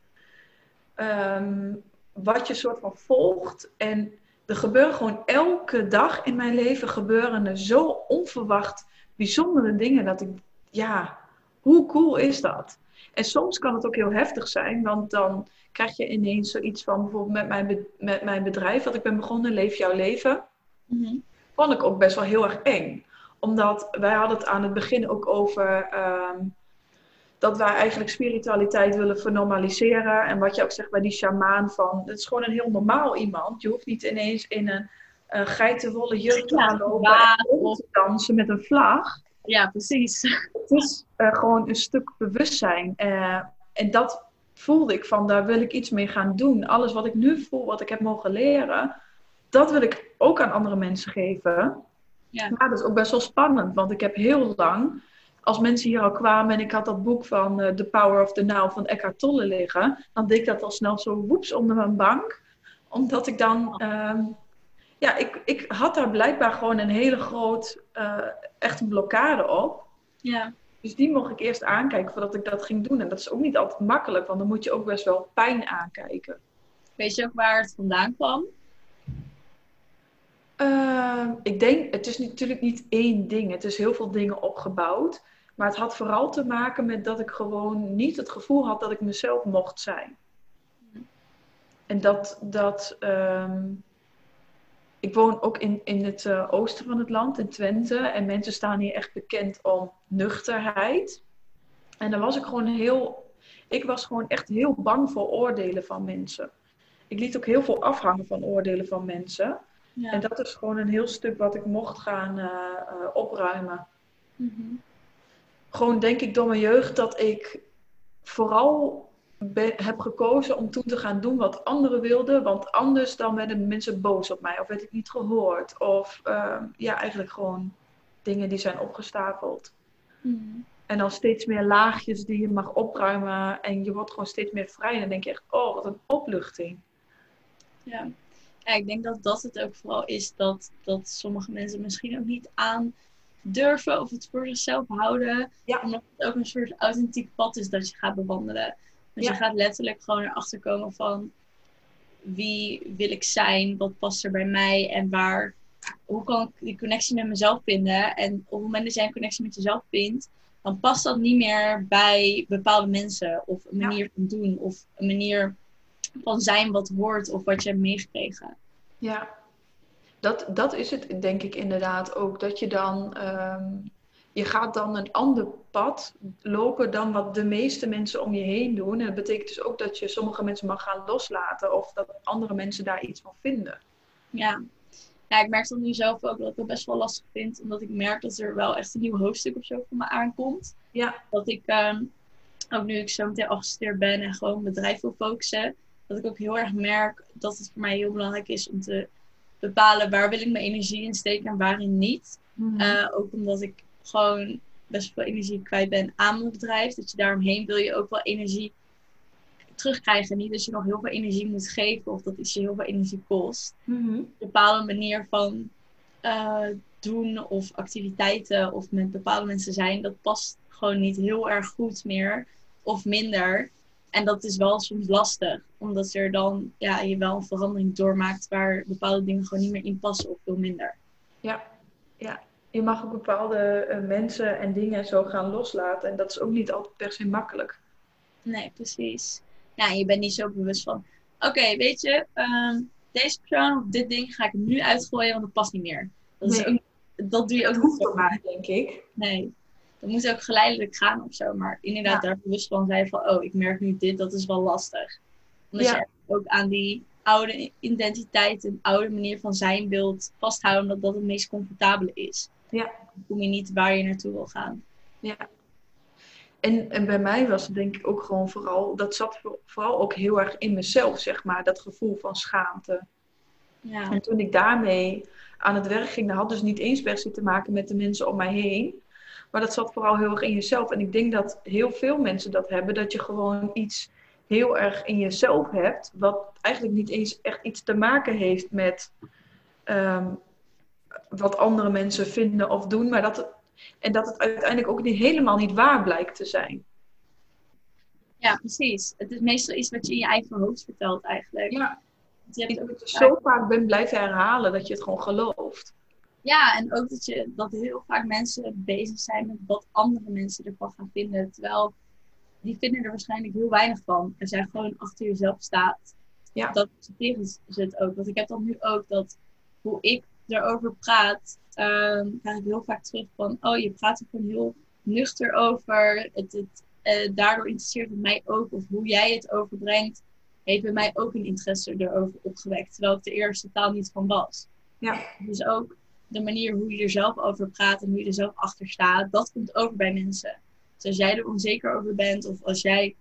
Ehm, wat je soort van volgt. En er gebeuren gewoon elke dag in mijn leven gebeuren er zo onverwacht bijzondere dingen dat ik, ja, hoe cool is dat? En soms kan het ook heel heftig zijn, want dan krijg je ineens zoiets van bijvoorbeeld met mijn, met mijn bedrijf dat ik ben begonnen, Leef jouw leven. Mm Vond ik ook best wel heel erg eng. Omdat wij hadden het aan het begin ook over ehm, dat wij eigenlijk spiritualiteit willen vernormaliseren. En wat je ook zegt bij die shamaan van, het is gewoon een heel normaal iemand. Je hoeft niet ineens in een uh, geitenwolle jurk te gaan lopen en te dansen met een vlag. Ja, precies. Het is uh, gewoon een stuk bewustzijn. Uh, en dat voelde ik van, daar wil ik iets mee gaan doen. Alles wat ik nu voel, wat ik heb mogen leren, dat wil ik ook aan andere mensen geven. Ja. Maar dat is ook best wel spannend, want ik heb heel lang als mensen hier al kwamen en ik had dat boek van uh, The Power of the Now van Eckhart Tolle liggen, dan deed ik dat al snel zo woeps onder mijn bank. Omdat ik dan, uh, ja, ik, ik had daar blijkbaar gewoon een hele groot, uh, echt een blokkade op. Ja. Dus die mocht ik eerst aankijken voordat ik dat ging doen. En dat is ook niet altijd makkelijk, want dan moet je ook best wel pijn aankijken. Weet je ook waar het vandaan kwam? Uh, ik denk, het is natuurlijk niet één ding. Het is heel veel dingen opgebouwd. Maar het had vooral te maken met dat ik gewoon niet het gevoel had dat ik mezelf mocht zijn. En dat, dat um, ik woon ook in, in het uh, oosten van het land, in Twente. En mensen staan hier echt bekend om nuchterheid. En dan was ik gewoon heel, ik was gewoon echt heel bang voor oordelen van mensen. Ik liet ook heel veel afhangen van oordelen van mensen. Ja. En dat is gewoon een heel stuk wat ik mocht gaan uh, uh, opruimen. Mm -hmm gewoon denk ik door mijn jeugd dat ik vooral heb gekozen om toen te gaan doen wat anderen wilden. Want anders dan werden mensen boos op mij of werd ik niet gehoord. Of uh, ja, eigenlijk gewoon dingen die zijn opgestapeld. Mm. En dan steeds meer laagjes die je mag opruimen. En je wordt gewoon steeds meer vrij. En dan denk je echt, oh, wat een opluchting. Ja. ja, ik denk dat dat het ook vooral is dat, dat sommige mensen misschien ook niet aan durven of het voor zichzelf houden. Ja. Omdat het ook een soort authentiek pad is dat je gaat bewandelen. Dus je gaat letterlijk gewoon erachter komen van wie wil ik zijn, wat past er bij mij en waar, hoe kan ik die connectie met mezelf vinden. En op het moment dat jij een connectie met jezelf vindt, dan past dat niet meer bij bepaalde mensen of een manier van doen of een manier van zijn wat hoort of wat je hebt meegekregen. Ja, dat, dat is het denk ik inderdaad ook. Dat je dan, um, je gaat dan een ander pad lopen dan wat de meeste mensen om je heen doen. En dat betekent dus ook dat je sommige mensen mag gaan loslaten of dat andere mensen daar iets van vinden. Ja, ja ik merk dat nu zelf ook dat ik het best wel lastig vind. Omdat ik merk dat er wel echt een nieuw hoofdstuk of zo voor me aankomt. Ja. Dat ik, um, ook nu ik zo meteen afgestudeerd ben en gewoon bedrijf wil focussen. Dat ik ook heel erg merk dat het voor mij heel belangrijk is om te bepalen waar wil ik mijn energie in steken en waarin niet. Mm ook omdat ik gewoon best veel energie kwijt ben aan mijn bedrijf. Dat je daaromheen wil je ook wel energie terugkrijgen. Niet dat je nog heel veel energie moet geven of dat iets je heel veel energie kost. Mm Een bepaalde manier van uh, doen of activiteiten of met bepaalde mensen zijn, dat past gewoon niet heel erg goed meer of minder. En dat is wel soms lastig, omdat er dan ja, je wel een verandering doormaakt waar bepaalde dingen gewoon niet meer in passen of veel minder. Ja, ja. Je mag ook bepaalde uh, mensen en dingen zo gaan loslaten. En dat is ook niet altijd per se makkelijk. Nee, precies. Ja, je bent niet zo bewust van, oké, weet je, um, deze persoon of dit ding ga ik nu uitgooien, want het past niet meer. Dat, is ook, dat doe je ook niet. Dat hoeft maar, denk ik. Nee. dat moet ook geleidelijk gaan of zo. Maar inderdaad, daar bewust van zijn van, oh, ik merk nu dit, dat is wel lastig. Omdat je ook aan die oude identiteit en oude manier van zijn wilt vasthouden, dat dat het meest comfortabele is. Ja. Kom je niet waar je naartoe wil gaan. Ja. En, en bij mij was het denk ik ook gewoon vooral, dat zat vooral ook heel erg in mezelf, zeg maar, dat gevoel van schaamte. Ja. En toen ik daarmee aan het werk ging, dat had dus niet eens per se te maken met de mensen om mij heen. Maar dat zat vooral heel erg in jezelf. En ik denk dat heel veel mensen dat hebben, dat je gewoon iets heel erg in jezelf hebt, wat eigenlijk niet eens echt iets te maken heeft met ehm, wat andere mensen vinden of doen, maar dat en dat het uiteindelijk ook niet, helemaal niet waar blijkt te zijn. Ja, precies. Het is meestal iets wat je in je eigen hoofd vertelt eigenlijk. Ja. Je hebt Ik ook het zo vaak ben blijven herhalen dat je het gewoon gelooft. Ja, en ook dat, je, dat heel vaak mensen bezig zijn met wat andere mensen ervan gaan vinden. Terwijl die vinden er waarschijnlijk heel weinig van. En zij gewoon achter jezelf staat. Ja. Dat accepteren ze het ook. Want ik heb dan nu ook dat hoe ik erover praat, ehm krijg ik heel vaak terug van, oh je praat er gewoon heel nuchter over. Het, het, eh, daardoor interesseert het mij ook. Of hoe jij het overbrengt, heeft bij mij ook een interesse erover opgewekt. Terwijl ik er eerst totaal niet van was. Ja. Dus ook de manier hoe je er zelf over praat en hoe je er zelf achter staat, dat komt over bij mensen. Dus als jij er onzeker over bent of als jij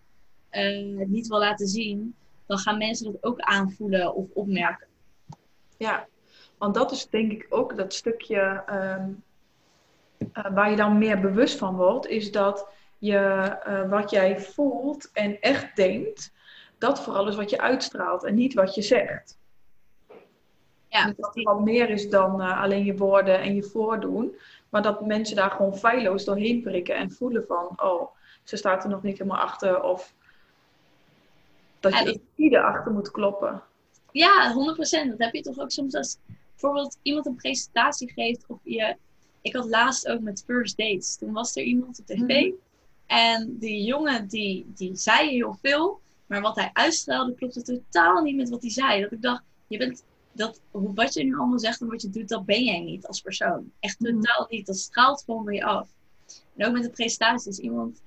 eh, het niet wil laten zien, dan gaan mensen dat ook aanvoelen of opmerken. Ja, want dat is denk ik ook dat stukje ehm, eh, waar je dan meer bewust van wordt, is dat je eh, wat jij voelt en echt denkt, dat vooral is wat je uitstraalt en niet wat je zegt. Ja, dat het wat meer is dan eh, alleen je woorden en je voordoen, maar dat mensen daar gewoon feilloos doorheen prikken en voelen van, oh, ze staat er nog niet helemaal achter of dat je in ieder achter moet kloppen. Ja, 100%. Dat heb je toch ook soms als bijvoorbeeld iemand een presentatie geeft of je. Ik had laatst ook met First Dates. Toen was er iemand op tv Mhm. en die jongen die, die zei heel veel, maar wat hij uitstraalde klopte totaal niet met wat hij zei. Dat ik dacht, je bent dat, wat je nu allemaal zegt en wat je doet, dat ben jij niet als persoon. Echt Mhm. totaal niet. Dat straalt gewoon van je af. En ook met de presentatie, als iemand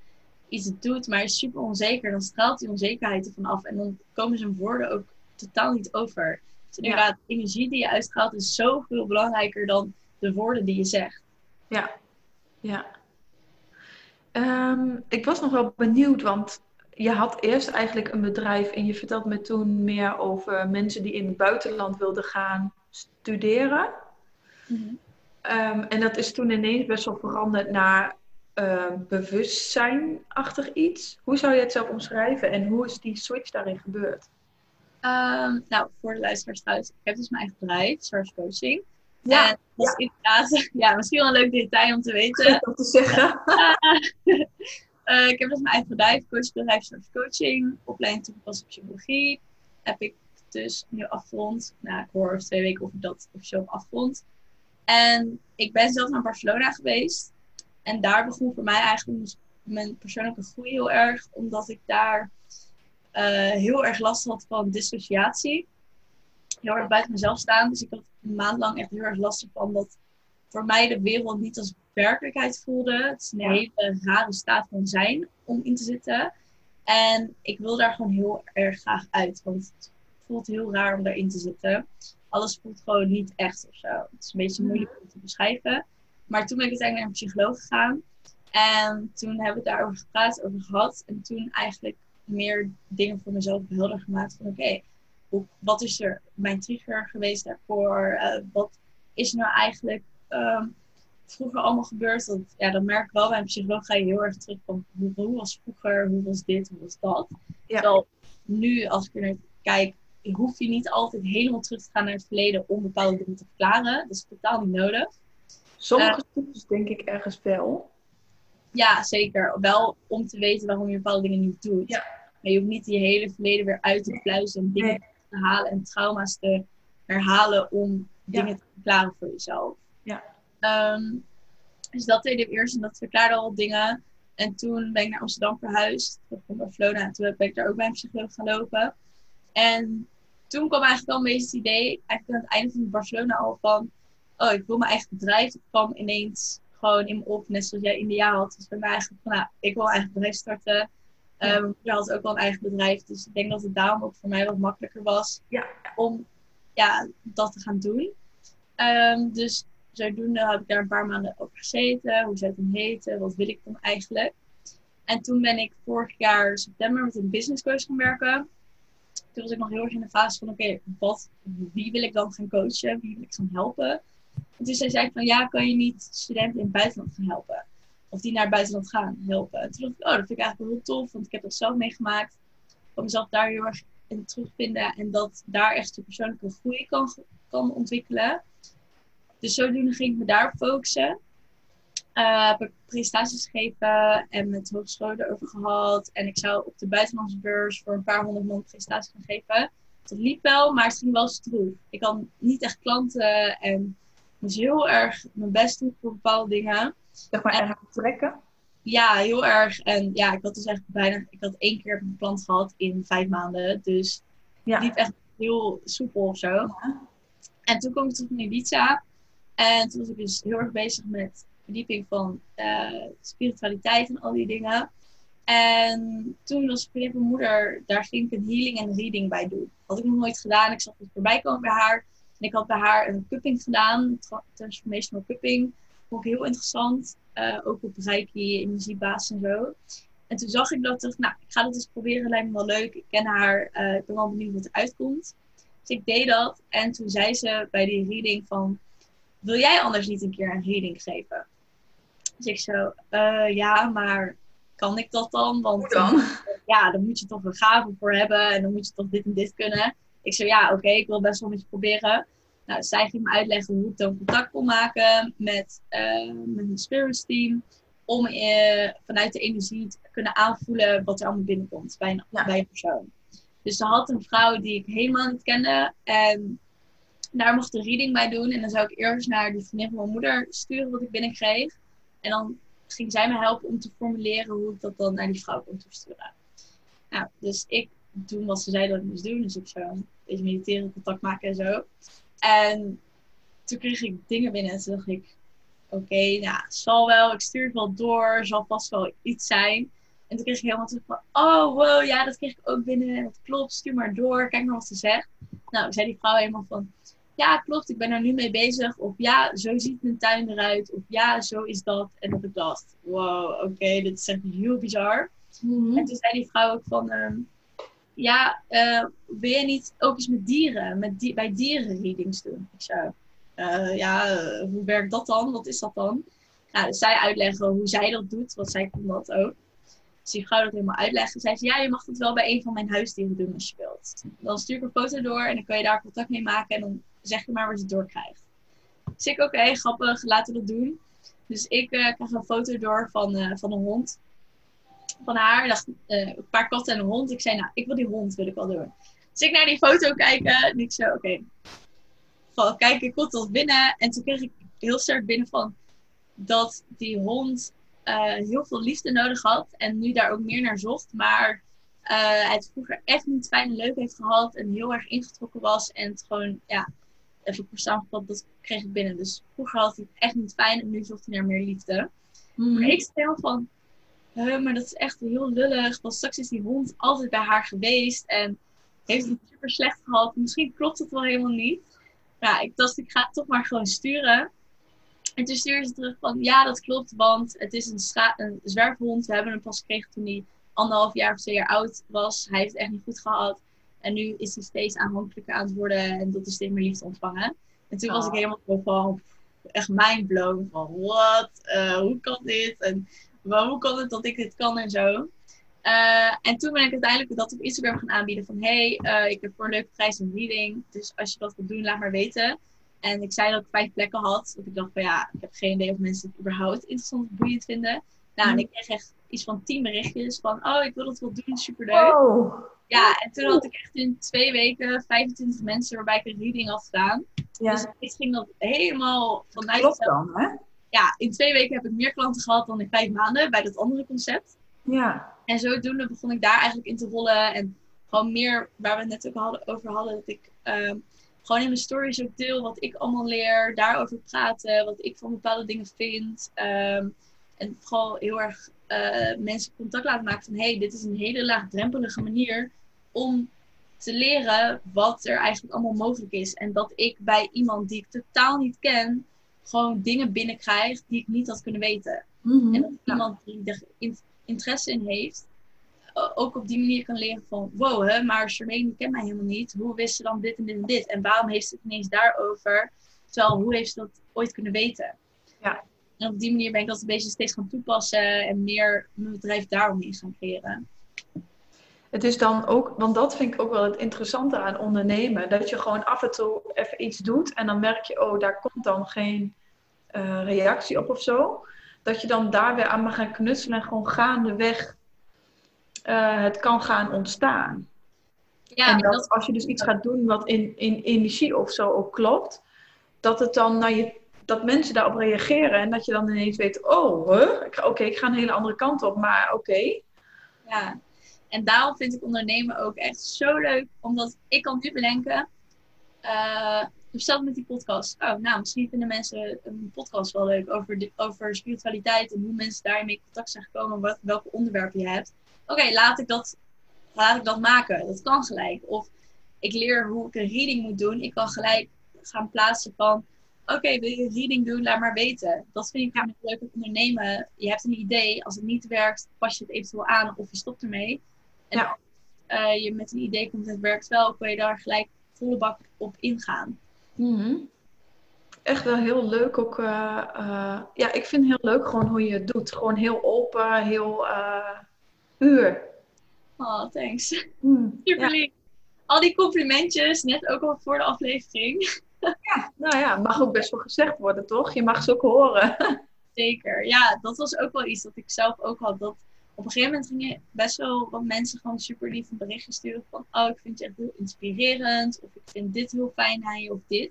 iets doet, maar is super onzeker, dan straalt die onzekerheid ervan af. En dan komen zijn woorden ook totaal niet over. Dus inderdaad, de energie die je uitstraalt is zoveel belangrijker dan de woorden die je zegt. Ja, ja. Ehm, ik was nog wel benieuwd, want je had eerst eigenlijk een bedrijf en je vertelt me toen meer over mensen die in het buitenland wilden gaan studeren. Ehm, en dat is toen ineens best wel veranderd naar ehm, bewustzijnachtig iets. Hoe zou je het zelf omschrijven en hoe is die switch daarin gebeurd? Ehm, nou, voor de luisteraars thuis, ik heb dus mijn eigen bedrijf, Source Coaching. Ja, en dat is inderdaad, ja, misschien wel een leuk detail om te weten. om te zeggen. Eh, ik heb dus mijn eigen bedrijf, coachbedrijf Source Coaching, opleiding toegepaste psychologie. Heb ik dus nu afgerond. Nou, ik hoor over twee weken of ik dat officieel afgerond. En ik ben zelf naar Barcelona geweest. En daar begon voor mij eigenlijk mijn persoonlijke groei heel erg. Omdat ik daar eh, heel erg last had van dissociatie. Heel erg buiten mezelf staan. Dus ik had een maand lang echt heel erg last van dat voor mij de wereld niet als werkelijkheid voelde. Het is een Ja. hele rare staat van zijn om in te zitten. En ik wil daar gewoon heel erg graag uit. Want het voelt heel raar om daarin te zitten. Alles voelt gewoon niet echt of zo. Het is een beetje Mhm. moeilijk om te beschrijven. Maar toen ben ik uiteindelijk naar een psycholoog gegaan. En toen hebben we het daarover gepraat, over gehad. En toen eigenlijk meer dingen voor mezelf helder gemaakt. Van oké, wat is er mijn trigger geweest daarvoor? Eh, wat is nou eigenlijk ehm, vroeger allemaal gebeurd? Want ja, dat merk ik wel. Bij een psycholoog ga je heel erg terug van hoe, hoe was vroeger? Hoe was dit? Hoe was dat? Ja. Terwijl nu, als ik er naar kijk, hoef je niet altijd helemaal terug te gaan naar het verleden om bepaalde dingen te verklaren. Dat is totaal niet nodig. Sommige stukjes denk ik ergens wel. Ja, zeker. Wel om te weten waarom je bepaalde dingen niet doet. Ja. Maar je hoeft niet je hele verleden weer uit te pluizen en dingen te halen en trauma's te herhalen om dingen te verklaren voor jezelf. Ja. Ehm, dus dat deed ik eerst en dat verklaarde al dingen. En toen ben ik naar Amsterdam verhuisd. Terug van Barcelona. En toen ben ik daar ook bij een psycholoog gaan lopen. En toen kwam eigenlijk wel een beetje het idee, eigenlijk aan het einde van Barcelona al van, oh, ik wil mijn eigen bedrijf. Het kwam ineens gewoon in me op, net zoals jij in de jaar had. Dus bij mij eigenlijk van, nou, ik wil een eigen bedrijf starten. Uh, mijn moeder had ook wel een eigen bedrijf. Dus ik denk dat het daarom ook voor mij wat makkelijker was Ja. om ja, dat te gaan doen. Ehm, dus zodoende heb ik daar een paar maanden over gezeten. Hoe zou het dan heten? Wat wil ik dan eigenlijk? En toen ben ik vorig jaar september met een business coach gaan werken. Toen was ik nog heel erg in de fase van, oké, wat, wie wil ik dan gaan coachen? Wie wil ik gaan helpen? En toen zei zij van, ja, kan je niet studenten in het buitenland gaan helpen? Of die naar het buitenland gaan helpen? En toen dacht ik, oh, dat vind ik eigenlijk heel tof, want ik heb dat zelf meegemaakt. Kan mezelf daar heel erg in terugvinden en dat daar echt de persoonlijke groei kan, kan ontwikkelen. Dus zodoende ging ik me daarop focussen. Uh, heb ik presentaties gegeven en met hogescholen erover gehad. En ik zou op de buitenlandse beurs voor een paar honderd man presentaties gaan geven. Dat liep wel, maar het ging wel stroef. Ik had niet echt klanten en moest heel erg mijn best doen voor bepaalde dingen. Zeg maar erg trekken. Ja, heel erg. En ja, ik had dus echt bijna, ik had één keer een klant gehad in vijf maanden. Dus Ja. het liep echt heel soepel of zo. Ja. En toen kwam ik terug in Ibiza. En toen was ik dus heel erg bezig met verdieping van eh, spiritualiteit en al die dingen. En toen was van mijn moeder, daar ging ik een healing en reading bij doen. Had ik nog nooit gedaan. Ik zag het voorbij komen bij haar. En ik had bij haar een cupping gedaan, tra- transformational cupping. Vond ik heel interessant. Eh, ook op Reiki, energiebasis en zo. En toen zag ik dat, dacht, nou, ik ga dat eens proberen, lijkt me wel leuk. Ik ken haar, eh, ik ben wel benieuwd wat er uitkomt. Dus ik deed dat. En toen zei ze bij die reading van, wil jij anders niet een keer een reading geven? Dus ik zo, "Eh, ja, maar kan ik dat dan? Want dan? ja, dan moet je toch een gave voor hebben en dan moet je toch dit en dit kunnen. Ik zei, ja, oké, ik wil best wel met je proberen. Nou, zij ging me uitleggen hoe ik dan contact kon maken met, met mijn spirits team. Om eh, vanuit de energie te kunnen aanvoelen wat er allemaal binnenkomt bij een, Ja. bij een persoon. Dus ze had een vrouw die ik helemaal niet kende. En daar mocht de reading bij doen. En dan zou ik eerst naar die vriendin van mijn moeder sturen wat ik binnenkreeg. En dan ging zij me helpen om te formuleren hoe ik dat dan naar die vrouw kon toesturen. Nou, dus ik doen wat ze zei dat ik moest doen. Dus ik zou een beetje mediteren, contact maken en zo. En toen kreeg ik dingen binnen en toen dacht ik, oké, nou, zal wel, ik stuur het wel door, zal vast wel iets zijn. En toen kreeg ik helemaal terug van, oh wow, ja, dat kreeg ik ook binnen. En dat klopt, stuur maar door, kijk maar wat ze zegt. Nou, zei die vrouw helemaal van, ja, klopt, ik ben er nu mee bezig. Of ja, zo ziet mijn tuin eruit. Of ja, zo is dat. En dat ik dacht, wow, oké, dit is echt heel bizar. En toen zei die vrouw ook van, ehm, ja, eh, wil je niet ook eens met dieren, met bij dieren readings doen? Ik zei, "Eh, ja, eh, hoe werkt dat dan? Wat is dat dan? Nou, dus zij uitleggen hoe zij dat doet, want zij kon dat ook. Dus die vrouw dat helemaal uitleggen. Zei ze, ja, je mag dat wel bij een van mijn huisdieren doen als je wilt. Dan stuur ik een foto door en dan kan je daar contact mee maken en dan zeg je maar waar ze het doorkrijgt. Dus ik, oké, grappig, laten we dat doen. Dus ik krijg een foto door van, van een hond van haar. Ik dacht, eh, een paar katten en een hond. Ik zei, nou, ik wil die hond, wil ik wel doen. Dus ik naar die foto kijken en ik zo, oké. Gewoon kijken, komt dat binnen. En toen kreeg ik heel sterk binnen van dat die hond eh, heel veel liefde nodig had. En nu daar ook meer naar zocht. Maar eh, hij het vroeger echt niet fijn en leuk heeft gehad. En heel erg ingetrokken was. En het gewoon, ja, even voor samengevat, dat kreeg ik binnen. Dus vroeger had hij het echt niet fijn. En nu zocht hij naar meer liefde. Mhm. Maar ik stel van, "Huh, maar dat is echt heel lullig. Want straks is die hond altijd bij haar geweest en heeft het super slecht gehad. Misschien klopt het wel helemaal niet. Ja, ik dacht, ik ga het toch maar gewoon sturen. En toen stuurde ze terug van, ja, dat klopt, want het is een, scha- een zwerfhond. We hebben hem pas gekregen toen hij anderhalf jaar of twee jaar oud was. Hij heeft het echt niet goed gehad. En nu is hij steeds aanhankelijker aan het worden en dat is steeds meer liefde ontvangen. En toen was ik Oh. helemaal van, echt mindblown van, wat? Eh, hoe kan dit? En maar hoe kan het dat ik dit kan en zo. Eh, en toen ben ik uiteindelijk dat op Instagram gaan aanbieden van hey, eh, ik heb voor een leuke prijs een reading. Dus als je dat wilt doen, laat maar weten. En ik zei dat ik vijf plekken had. Want ik dacht van ja, ik heb geen idee of mensen het überhaupt interessant of boeiend vinden. Nou, en ik kreeg echt iets van tien berichtjes van oh, ik wil dat wel doen, superleuk. Ja, en toen had ik echt in twee weken 25 mensen waarbij ik een reading had gedaan. Ja, Dus ik ging dat helemaal vanuit klopt dan, hè? Ja, in twee weken heb ik meer klanten gehad dan in vijf maanden bij dat andere concept. Ja. En zodoende begon ik daar eigenlijk in te rollen. En gewoon meer waar we het net ook hadden, over hadden, dat ik ehm, gewoon in mijn stories ook deel wat ik allemaal leer, daarover praten, wat ik van bepaalde dingen vind. Ehm, en vooral heel erg uh, mensen contact laten maken van hey, dit is een hele laagdrempelige manier om te leren wat er eigenlijk allemaal mogelijk is. En dat ik bij iemand die ik totaal niet ken, gewoon dingen binnenkrijg die ik niet had kunnen weten. Mhm. En dat iemand die er interesse in heeft, ook op die manier kan leren van, wow, hè, maar Charmaine kent mij helemaal niet. Hoe wist ze dan dit en dit en dit? En waarom heeft ze het ineens daarover? Terwijl, hoe heeft ze dat ooit kunnen weten? Ja. En op die manier ben ik dat een beetje steeds gaan toepassen en meer mijn bedrijf daaromheen gaan creëren. Het is dan ook, want dat vind ik ook wel het interessante aan ondernemen. Dat je gewoon af en toe even iets doet en dan merk je, oh, daar komt dan geen uh, reactie op of zo. Dat je dan daar weer aan mag gaan knutselen en gewoon gaandeweg uh, het kan gaan ontstaan. Ja, en dat, als je dus iets gaat doen wat in, in energie of zo ook klopt, dat het dan naar je dat mensen daarop reageren en dat je dan ineens weet, oh, huh? oké, ik ga een hele andere kant op, maar oké. Ja, en daarom vind ik ondernemen ook echt zo leuk, omdat ik kan nu bedenken, uh, stel met die podcast, oh, nou, misschien vinden mensen een podcast wel leuk over, over spiritualiteit en hoe mensen daarmee in contact zijn gekomen, wat, welke onderwerpen je hebt. Oké, laat ik dat laat ik dat maken. Dat kan gelijk. Of ik leer hoe ik een reading moet doen. Ik kan gelijk gaan plaatsen van oké, wil je een reading doen, laat maar weten. Dat vind ik namelijk leuk om ondernemen. Je hebt een idee, als het niet werkt, pas je het eventueel aan of je stopt ermee. En ja. als uh, je met een idee komt het werkt wel, kun je daar gelijk volle bak op ingaan. Mm Echt wel heel leuk ook. Uh, uh, ja, ik vind heel leuk gewoon hoe je het doet. Gewoon heel open, heel uur. Oh, thanks. Mm, Super lief. Al die complimentjes, net ook al voor de aflevering. Ja, nou ja, mag ook best wel gezegd worden, toch? Je mag ze ook horen. Zeker. Ja, dat was ook wel iets dat ik zelf ook had. Dat op een gegeven moment gingen best wel wat mensen gewoon super lief een berichtje sturen van... Oh, ik vind je echt heel inspirerend. Of ik vind dit heel fijn aan je of dit.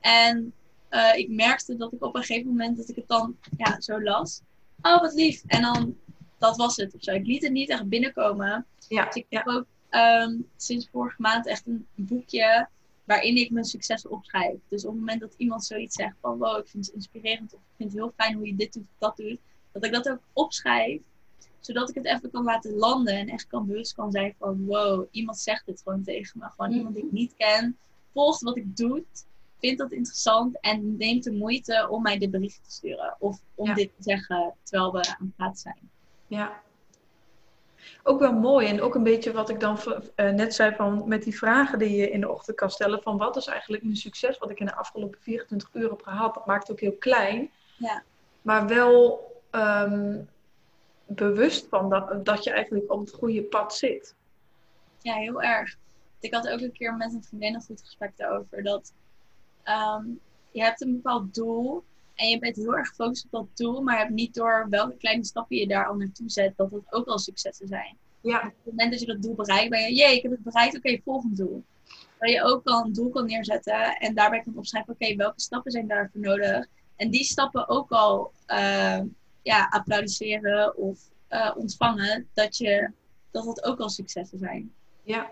En uh, ik merkte dat ik op een gegeven moment dat ik het dan ja, zo las. Oh, wat lief. En dan, dat was het. Of zo. Ik liet het niet echt binnenkomen. Ja, dus ik heb ook um, sinds vorige maand echt een boekje waarin ik mijn succes opschrijf. Dus op het moment dat iemand zoiets zegt van wow, ik vind het inspirerend of ik vind het heel fijn hoe je dit doet of dat doet, dat ik dat ook opschrijf, zodat ik het even kan laten landen en echt kan bewust kan zijn van wow, iemand zegt dit gewoon tegen me. Gewoon iemand die ik niet ken, volgt wat ik doe, vindt dat interessant en neemt de moeite om mij dit bericht te sturen of om dit te zeggen terwijl we aan het praten zijn. Ja, ook wel mooi. En ook een beetje wat ik dan uh, net zei van met die vragen die je in de ochtend kan stellen. Van wat is eigenlijk een succes wat ik in de afgelopen 24 uur heb gehad. Dat maakt het ook heel klein. Ja. Maar wel ehm, bewust van dat, dat je eigenlijk op het goede pad zit. Ja, heel erg. Ik had ook een keer met een vriendin een goed gesprek daarover. Dat ehm, je hebt een bepaald doel en je bent heel erg gefocust op dat doel, maar je hebt niet door welke kleine stappen je daar al naartoe zet, dat het ook al successen zijn. Ja. Op het moment dat je dat doel bereikt, ben je, jee, ik heb het bereikt, oké, volgend doel. Waar je ook al een doel kan neerzetten en daarbij kan opschrijven, oké, welke stappen zijn daarvoor nodig? En die stappen ook al uh, ja, applaudisseren of uh, ontvangen, dat, je, dat het ook al successen zijn. Ja,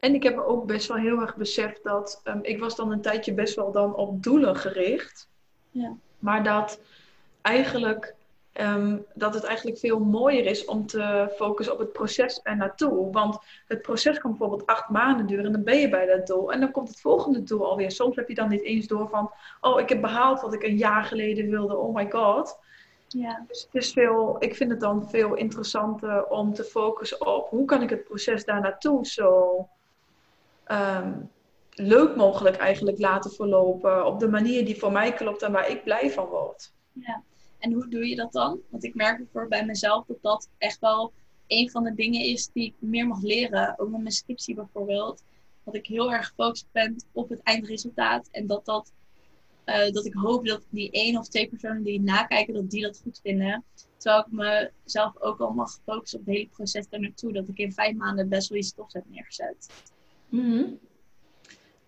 en ik heb ook best wel heel erg beseft dat um, ik was dan een tijdje best wel dan op doelen gericht. Ja. Maar dat eigenlijk ehm, dat het eigenlijk veel mooier is om te focussen op het proces er naartoe. Want het proces kan bijvoorbeeld acht maanden duren en dan ben je bij dat doel. En dan komt het volgende doel alweer. Soms heb je dan niet eens door van, oh, ik heb behaald wat ik een jaar geleden wilde. Oh my god. Ja. Dus het is veel, ik vind het dan veel interessanter om te focussen op hoe kan ik het proces daar naartoe zo ehm, leuk mogelijk eigenlijk laten verlopen. Op de manier die voor mij klopt en waar ik blij van word. Ja, en hoe doe je dat dan? Want ik merk voor bij mezelf dat dat echt wel een van de dingen is die ik meer mag leren. Ook met mijn scriptie bijvoorbeeld. Dat ik heel erg gefocust ben op het eindresultaat. En dat, dat, uh, dat ik hoop dat die één of twee personen die nakijken, dat die dat goed vinden. Terwijl ik mezelf ook al mag focussen op het hele proces daar naartoe. Dat ik in vijf maanden best wel iets tofs heb neergezet. Mm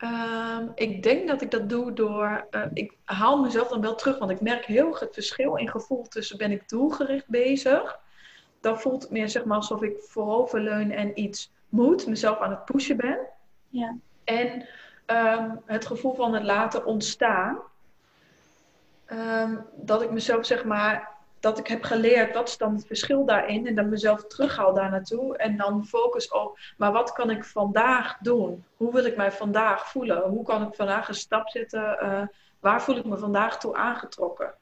Ehm, ik denk dat ik dat doe door. Uh, ik haal mezelf dan wel terug, want ik merk heel erg het verschil in gevoel tussen ben ik doelgericht bezig. Dan voelt het meer zeg maar alsof ik vooroverleun en iets moet, mezelf aan het pushen ben. Ja. En ehm, het gevoel van het laten ontstaan. Ehm, dat ik mezelf zeg maar, dat ik heb geleerd wat is dan het verschil daarin en dan mezelf terughaal daar naartoe en dan focus op, maar wat kan ik vandaag doen? Hoe wil ik mij vandaag voelen? Hoe kan ik vandaag een stap zetten? Uh, waar voel ik me vandaag toe aangetrokken?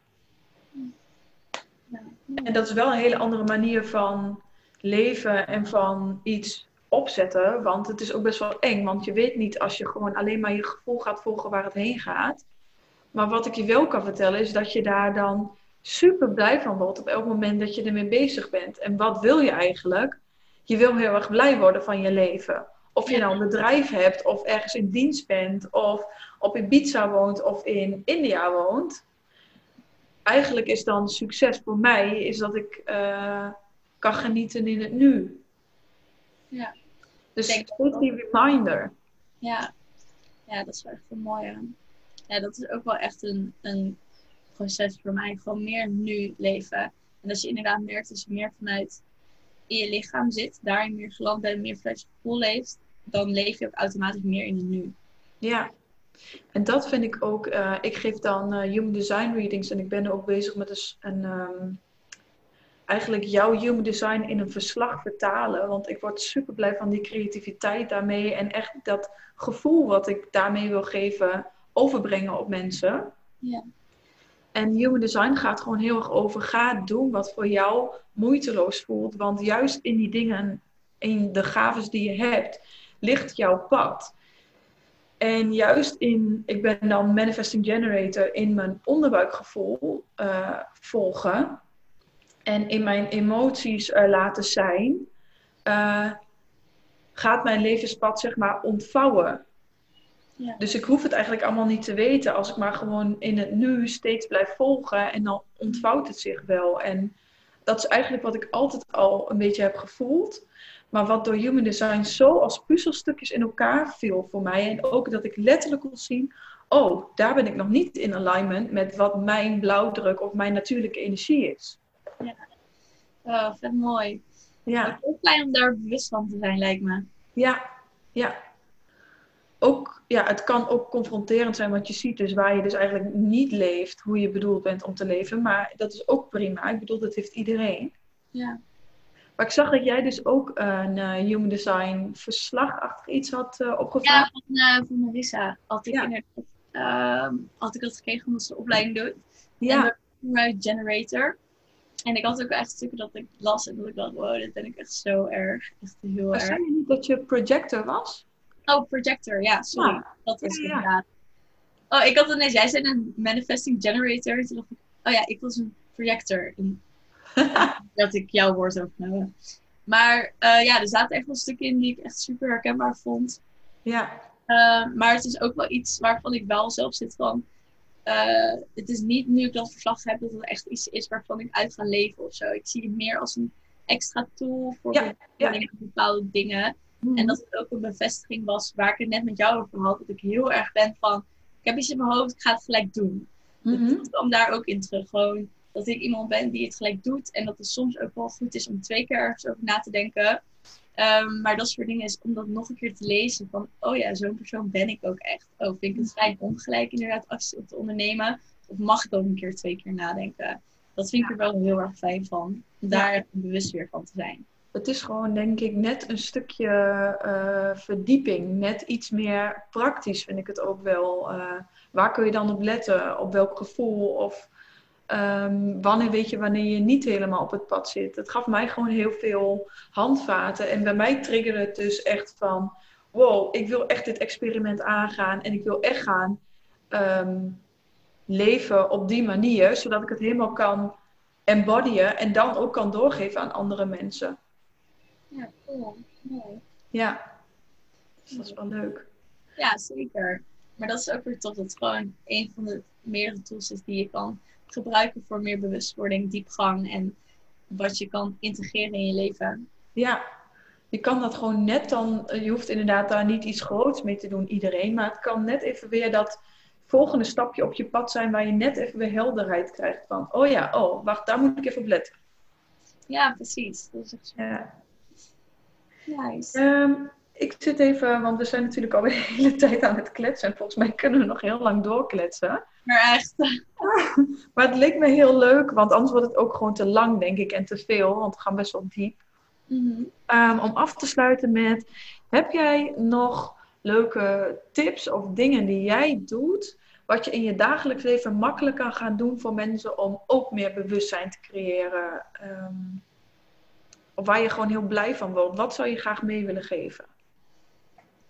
En dat is wel een hele andere manier van leven en van iets opzetten. Want het is ook best wel eng. Want je weet niet als je gewoon alleen maar je gevoel gaat volgen waar het heen gaat. Maar wat ik je wel kan vertellen is dat je daar dan super blij van wordt op elk moment dat je ermee bezig bent. En wat wil je eigenlijk? Je wil heel erg blij worden van je leven. Of je nou een bedrijf hebt, of ergens in dienst bent, of op Ibiza woont, of in India woont. Eigenlijk is dan succes voor mij, is dat ik uh, kan genieten in het nu. Ja. Dus goed die reminder. Ja. ja, dat is wel echt een mooie. Ja, dat is ook wel echt een, een proces voor mij. Gewoon meer nu leven. En als je inderdaad merkt dat je meer vanuit in je lichaam zit, daarin meer geland bent, meer vanuit je gevoel leeft, dan leef je ook automatisch meer in het nu. Ja, en dat vind ik ook. Uh, ik geef dan uh, Human Design readings en ik ben ook bezig met een, um, eigenlijk jouw Human Design in een verslag vertalen. Want ik word super blij van die creativiteit daarmee en echt dat gevoel wat ik daarmee wil geven, overbrengen op mensen. Ja. En Human Design gaat gewoon heel erg over: ga doen wat voor jou moeiteloos voelt. Want juist in die dingen, in de gaves die je hebt, ligt jouw pad. En juist in, ik ben dan manifesting generator, in mijn onderbuikgevoel uh, volgen en in mijn emoties uh, laten zijn, uh, gaat mijn levenspad zeg maar ontvouwen. Ja. Dus ik hoef het eigenlijk allemaal niet te weten als ik maar gewoon in het nu steeds blijf volgen en dan ontvouwt het zich wel. En dat is eigenlijk wat ik altijd al een beetje heb gevoeld. Maar wat door Human Design zo als puzzelstukjes in elkaar viel voor mij. En ook dat ik letterlijk kon zien, oh, daar ben ik nog niet in alignment met wat mijn blauwdruk of mijn natuurlijke energie is. Ja, oh, vet mooi. Ja. Het is ook fijn om daar bewust van te zijn, lijkt me. Ja, ja. Ook, ja, het kan ook confronterend zijn wat je ziet, dus waar je dus eigenlijk niet leeft hoe je bedoeld bent om te leven. Maar dat is ook prima. Ik bedoel, dat heeft iedereen. Ja. Maar ik zag dat jij dus ook een uh, Human Design verslagachtig iets had uh, opgevraagd. Ja, van, uh, van Marissa. Had ik, ja. Ehm, had ik dat gekregen omdat ze de opleiding doet. Ja. En Generator. En ik had ook echt stukken dat ik las en dat ik dacht, wow, dit ben ik echt zo erg. Echt heel maar erg. zei je niet dat je projector was? Oh, projector, ja, sorry. Ja. Dat is Ja, het ja. inderdaad. Oh, ik had het net, jij zei een manifesting generator. Toen dacht ik, oh ja, ik was een projector. En dat ik jouw woord overnemen. Maar eh, ja, er zaten echt wel stukken in die ik echt super herkenbaar vond. Ja, Uh, maar het is ook wel iets waarvan ik wel zelf zit van. eh, het is niet nu ik dat verslag heb dat het echt iets is waarvan ik uit ga leven of zo. Ik zie het meer als een extra tool voor Ja, ja. bepaalde- bepaalde En dat het ook een bevestiging was waar ik het net met jou over had. Dat ik heel erg ben van. Ik heb iets in mijn hoofd, ik ga het gelijk doen. Mhm. Dat kwam daar ook in terug. Gewoon dat ik iemand ben die het gelijk doet. En dat het soms ook wel goed is om twee keer ergens over na te denken. Ehm, maar dat soort dingen is om dat nog een keer te lezen. Van, oh ja, zo'n persoon ben ik ook echt. Oh, vind ik het fijn om gelijk inderdaad actie op te ondernemen? Of mag ik ook een keer twee keer nadenken? Dat vind ik er wel heel erg fijn van. Om daar bewust weer van te zijn. Het is gewoon, denk ik, net een stukje eh, verdieping. Net iets meer praktisch vind ik het ook wel. Eh, waar kun je dan op letten? Op welk gevoel? Of ehm, wanneer weet je wanneer je niet helemaal op het pad zit? Het gaf mij gewoon heel veel handvaten. En bij mij triggerde het dus echt van... Wow, ik wil echt dit experiment aangaan. En ik wil echt gaan ehm, leven op die manier. Zodat ik het helemaal kan embodyen. En dan ook kan doorgeven aan andere mensen. Ja, cool. Mooi. Ja, dus dat is wel leuk. Ja, zeker. Maar dat is ook weer tof. Dat het gewoon een van de meerdere tools is die je kan gebruiken voor meer bewustwording, diepgang en wat je kan integreren in je leven. Ja, je kan dat gewoon net dan, eh, je hoeft inderdaad daar niet iets groots mee te doen, iedereen, maar het kan net even weer dat volgende stapje op je pad zijn waar je net even weer helderheid krijgt van, oh ja, oh, wacht, daar moet ik even op letten. Ja, precies. Dat is echt zo Ja. Nice. Ehm, ik zit even, want we zijn natuurlijk al de hele tijd aan het kletsen. En volgens mij kunnen we nog heel lang doorkletsen. Maar echt. maar het leek me heel leuk, want anders wordt het ook gewoon te lang, denk ik, en te veel. Want we gaan best wel diep. Mhm. Um, om af te sluiten met, heb jij nog leuke tips of dingen die jij doet, wat je in je dagelijks leven makkelijk kan gaan doen voor mensen om ook meer bewustzijn te creëren? Um, of waar je gewoon heel blij van wordt. Wat zou je graag mee willen geven?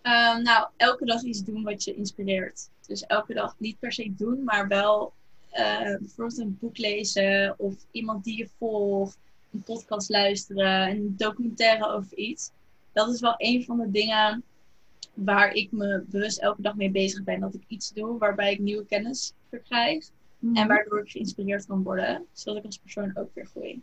Um, nou, elke dag iets doen wat je inspireert. Dus elke dag niet per se doen, maar wel uh, bijvoorbeeld een boek lezen of iemand die je volgt, een podcast luisteren, een documentaire over iets. Dat is wel een van de dingen waar ik me bewust elke dag mee bezig ben. Dat ik iets doe waarbij ik nieuwe kennis verkrijg. Mm En waardoor ik geïnspireerd kan worden. Zodat ik als persoon ook weer groei.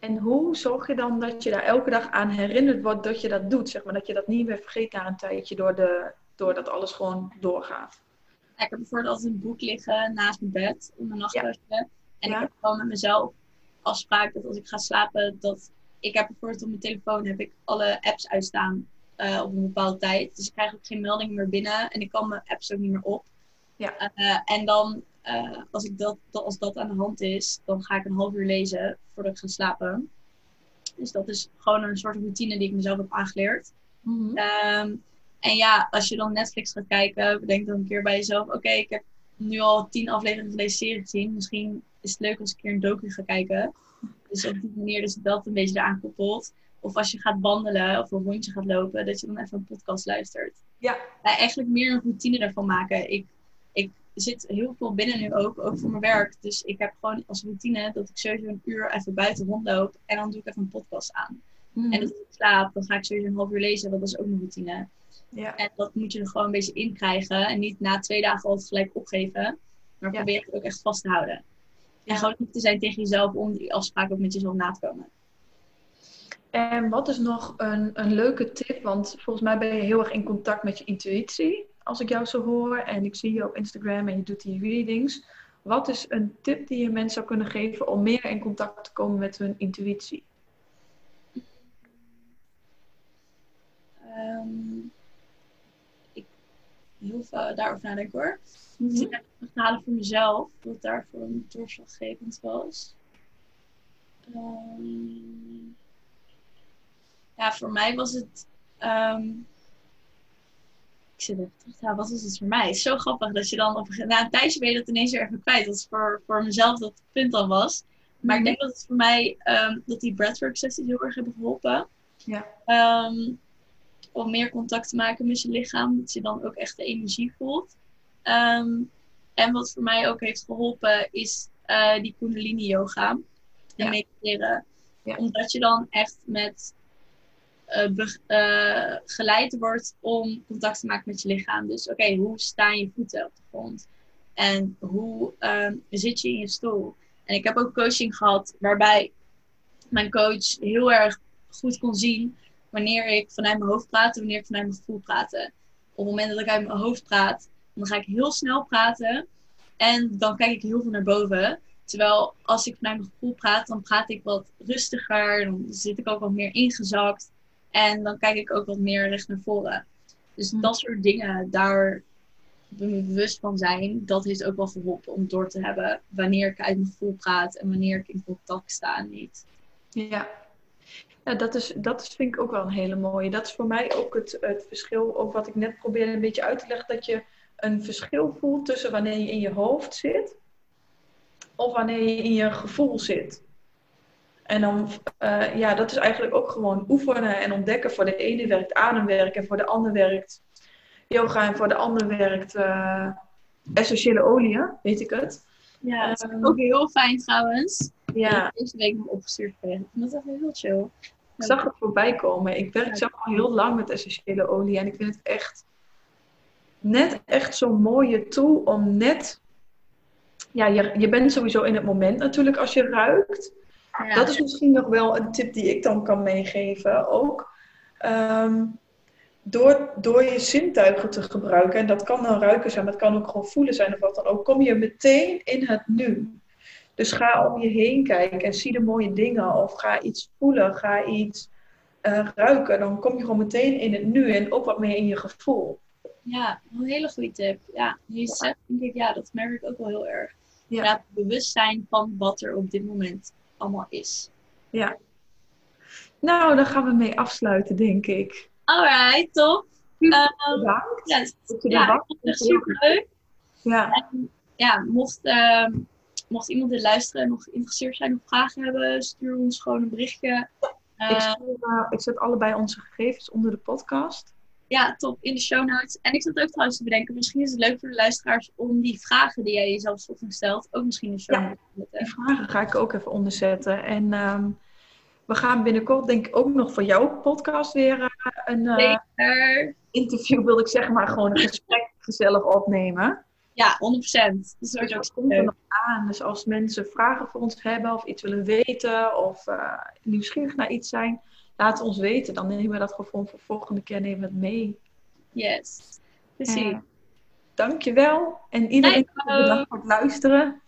En hoe zorg je dan dat je daar elke dag aan herinnerd wordt dat je dat doet? Zeg maar, dat je dat niet meer vergeet na een tijdje door, de, door dat alles gewoon doorgaat. Ja, ik heb bijvoorbeeld altijd een boek liggen naast mijn bed om mijn nachtrustje. Ja. En ik heb gewoon met mezelf afspraak dat als ik ga slapen, dat ik heb bijvoorbeeld op mijn telefoon heb ik alle apps uitstaan uh, op een bepaalde tijd. Dus ik krijg ook geen meldingen meer binnen en ik kan mijn apps ook niet meer op. Ja. Uh, en dan, uh, als, ik dat, als dat aan de hand is, dan ga ik een half uur lezen voordat ik ga slapen. Dus dat is gewoon een soort routine die ik mezelf heb aangeleerd. Mm -hmm. um, en ja, als je dan Netflix gaat kijken, bedenk dan een keer bij jezelf: oké, okay, ik heb nu al tien afleveringen van deze serie gezien. Misschien is het leuk als ik een keer een docu ga kijken. Dus op die manier dus dat een beetje eraan koppelt. Of als je gaat wandelen of een rondje gaat lopen, dat je dan even een podcast luistert. Ja. ja eigenlijk meer een routine ervan maken. Ik, ik zit heel veel binnen nu ook, ook voor mijn werk. Dus ik heb gewoon als routine dat ik sowieso een uur even buiten rondloop. En dan doe ik even een podcast aan. Mm. En als ik slaap, dan ga ik sowieso een half uur lezen. Want dat is ook een routine. Ja. En dat moet je er gewoon een beetje in krijgen. En niet na twee dagen al gelijk opgeven. Maar Ja. probeer het ook echt vast te houden. En Ja. gewoon niet te zijn tegen jezelf om die afspraak ook met jezelf na te komen. En wat is nog een, een leuke tip? Want volgens mij ben je heel erg in contact met je intuïtie. Als ik jou zo hoor en ik zie je op Instagram en je doet die readings. Wat is een tip die je mensen zou kunnen geven om meer in contact te komen met hun intuïtie? Ehm, ik heel veel daarover nadenken hoor. Mhm. Ik heb het halen voor mezelf, wat daarvoor een doorslaggevend was. Ehm, ja, voor mij was het. ehm, ik zit even terug te halen, wat was het voor mij? Het is zo grappig dat je dan op een, na een tijdje ben je dat ineens weer even kwijt. Dat is voor, voor mezelf dat het punt dan was. Maar ik denk dat het voor mij, ehm, dat die breathwork sessies heel erg hebben geholpen. Ja. Ehm, om meer contact te maken met je lichaam. Dat je dan ook echt de energie voelt. Ehm, en wat voor mij ook heeft geholpen is eh, die kundalini yoga. En Ja. mediteren. Ja. Omdat je dan echt met eh, eh, geleid wordt om contact te maken met je lichaam. Dus oké, hoe staan je voeten op de grond? En hoe ehm, zit je in je stoel? En ik heb ook coaching gehad waarbij mijn coach heel erg goed kon zien wanneer ik vanuit mijn hoofd praat en wanneer ik vanuit mijn gevoel praat. Op het moment dat ik uit mijn hoofd praat, dan ga ik heel snel praten en dan kijk ik heel veel naar boven. Terwijl als ik vanuit mijn gevoel praat, dan praat ik wat rustiger, dan zit ik ook wat meer ingezakt en dan kijk ik ook wat meer recht naar voren. Dus Hm. dat soort dingen, daar bewust van zijn, dat heeft ook wel geholpen om door te hebben wanneer ik uit mijn gevoel praat en wanneer ik in contact sta en niet. Ja, ja dat, is, dat is, vind ik ook wel een hele mooie. Dat is voor mij ook het, het verschil, ook wat ik net probeerde een beetje uit te leggen, dat je een verschil voelt tussen wanneer je in je hoofd zit of wanneer je in je gevoel zit. En dan, eh, ja, dat is eigenlijk ook gewoon oefenen en ontdekken. Voor de ene werkt ademwerk en voor de ander werkt yoga en voor de ander werkt eh, essentiële oliën, weet ik het. Ja, dat is Ehm, ook heel fijn trouwens. Ja, Ik deze week nog opgestuurd gekregen. Ik vind dat echt heel chill. Ik zag het voorbij komen. Ik werk zelf al heel lang met essentiële olie. En ik vind het echt net echt zo'n mooie tool om net... Ja, je, je bent sowieso in het moment natuurlijk als je ruikt. Ja. Dat is misschien nog wel een tip die ik dan kan meegeven ook. Ehm, door, door je zintuigen te gebruiken, en dat kan dan ruiken zijn, maar het kan ook gewoon voelen zijn of wat dan ook, kom je meteen in het nu. Dus ga om je heen kijken en zie de mooie dingen. Of ga iets voelen, ga iets eh, ruiken, dan kom je gewoon meteen in het nu en ook wat meer in je gevoel. Ja, een hele goede tip. Ja, je zegt, denk ik, ja, dat merk ik ook wel heel erg. Ja. het bewustzijn van wat er op dit moment allemaal is. Ja. Nou, daar gaan we mee afsluiten, denk ik. Alright, top. Ehm, bedankt. Yes. Ja, super leuk. Ja. ja, mocht, uh, mocht iemand dit luisteren en nog geïnteresseerd zijn of vragen hebben, stuur ons gewoon een berichtje. ik, ehm, stuur, uh, ik zet allebei onze gegevens onder de podcast. Ja, top. In de show notes. En ik zat ook trouwens te bedenken, misschien is het leuk voor de luisteraars om die vragen die jij jezelf ochtend stelt, ook misschien in de show notes te zetten. Die vragen ga ik ook even onderzetten. En um, we gaan binnenkort denk ik ook nog voor jouw podcast weer uh, een uh, interview, wil ik zeggen, maar gewoon een gesprek gezellig opnemen. Ja, 100%. Dus dat dus komt er nog aan. Dus als mensen vragen voor ons hebben of iets willen weten of uh, nieuwsgierig naar iets zijn, laat ons weten. Dan nemen we dat gewoon voor de volgende keer nemen we het mee. Yes, precies. Uh, dankjewel. En iedereen bedankt voor het luisteren.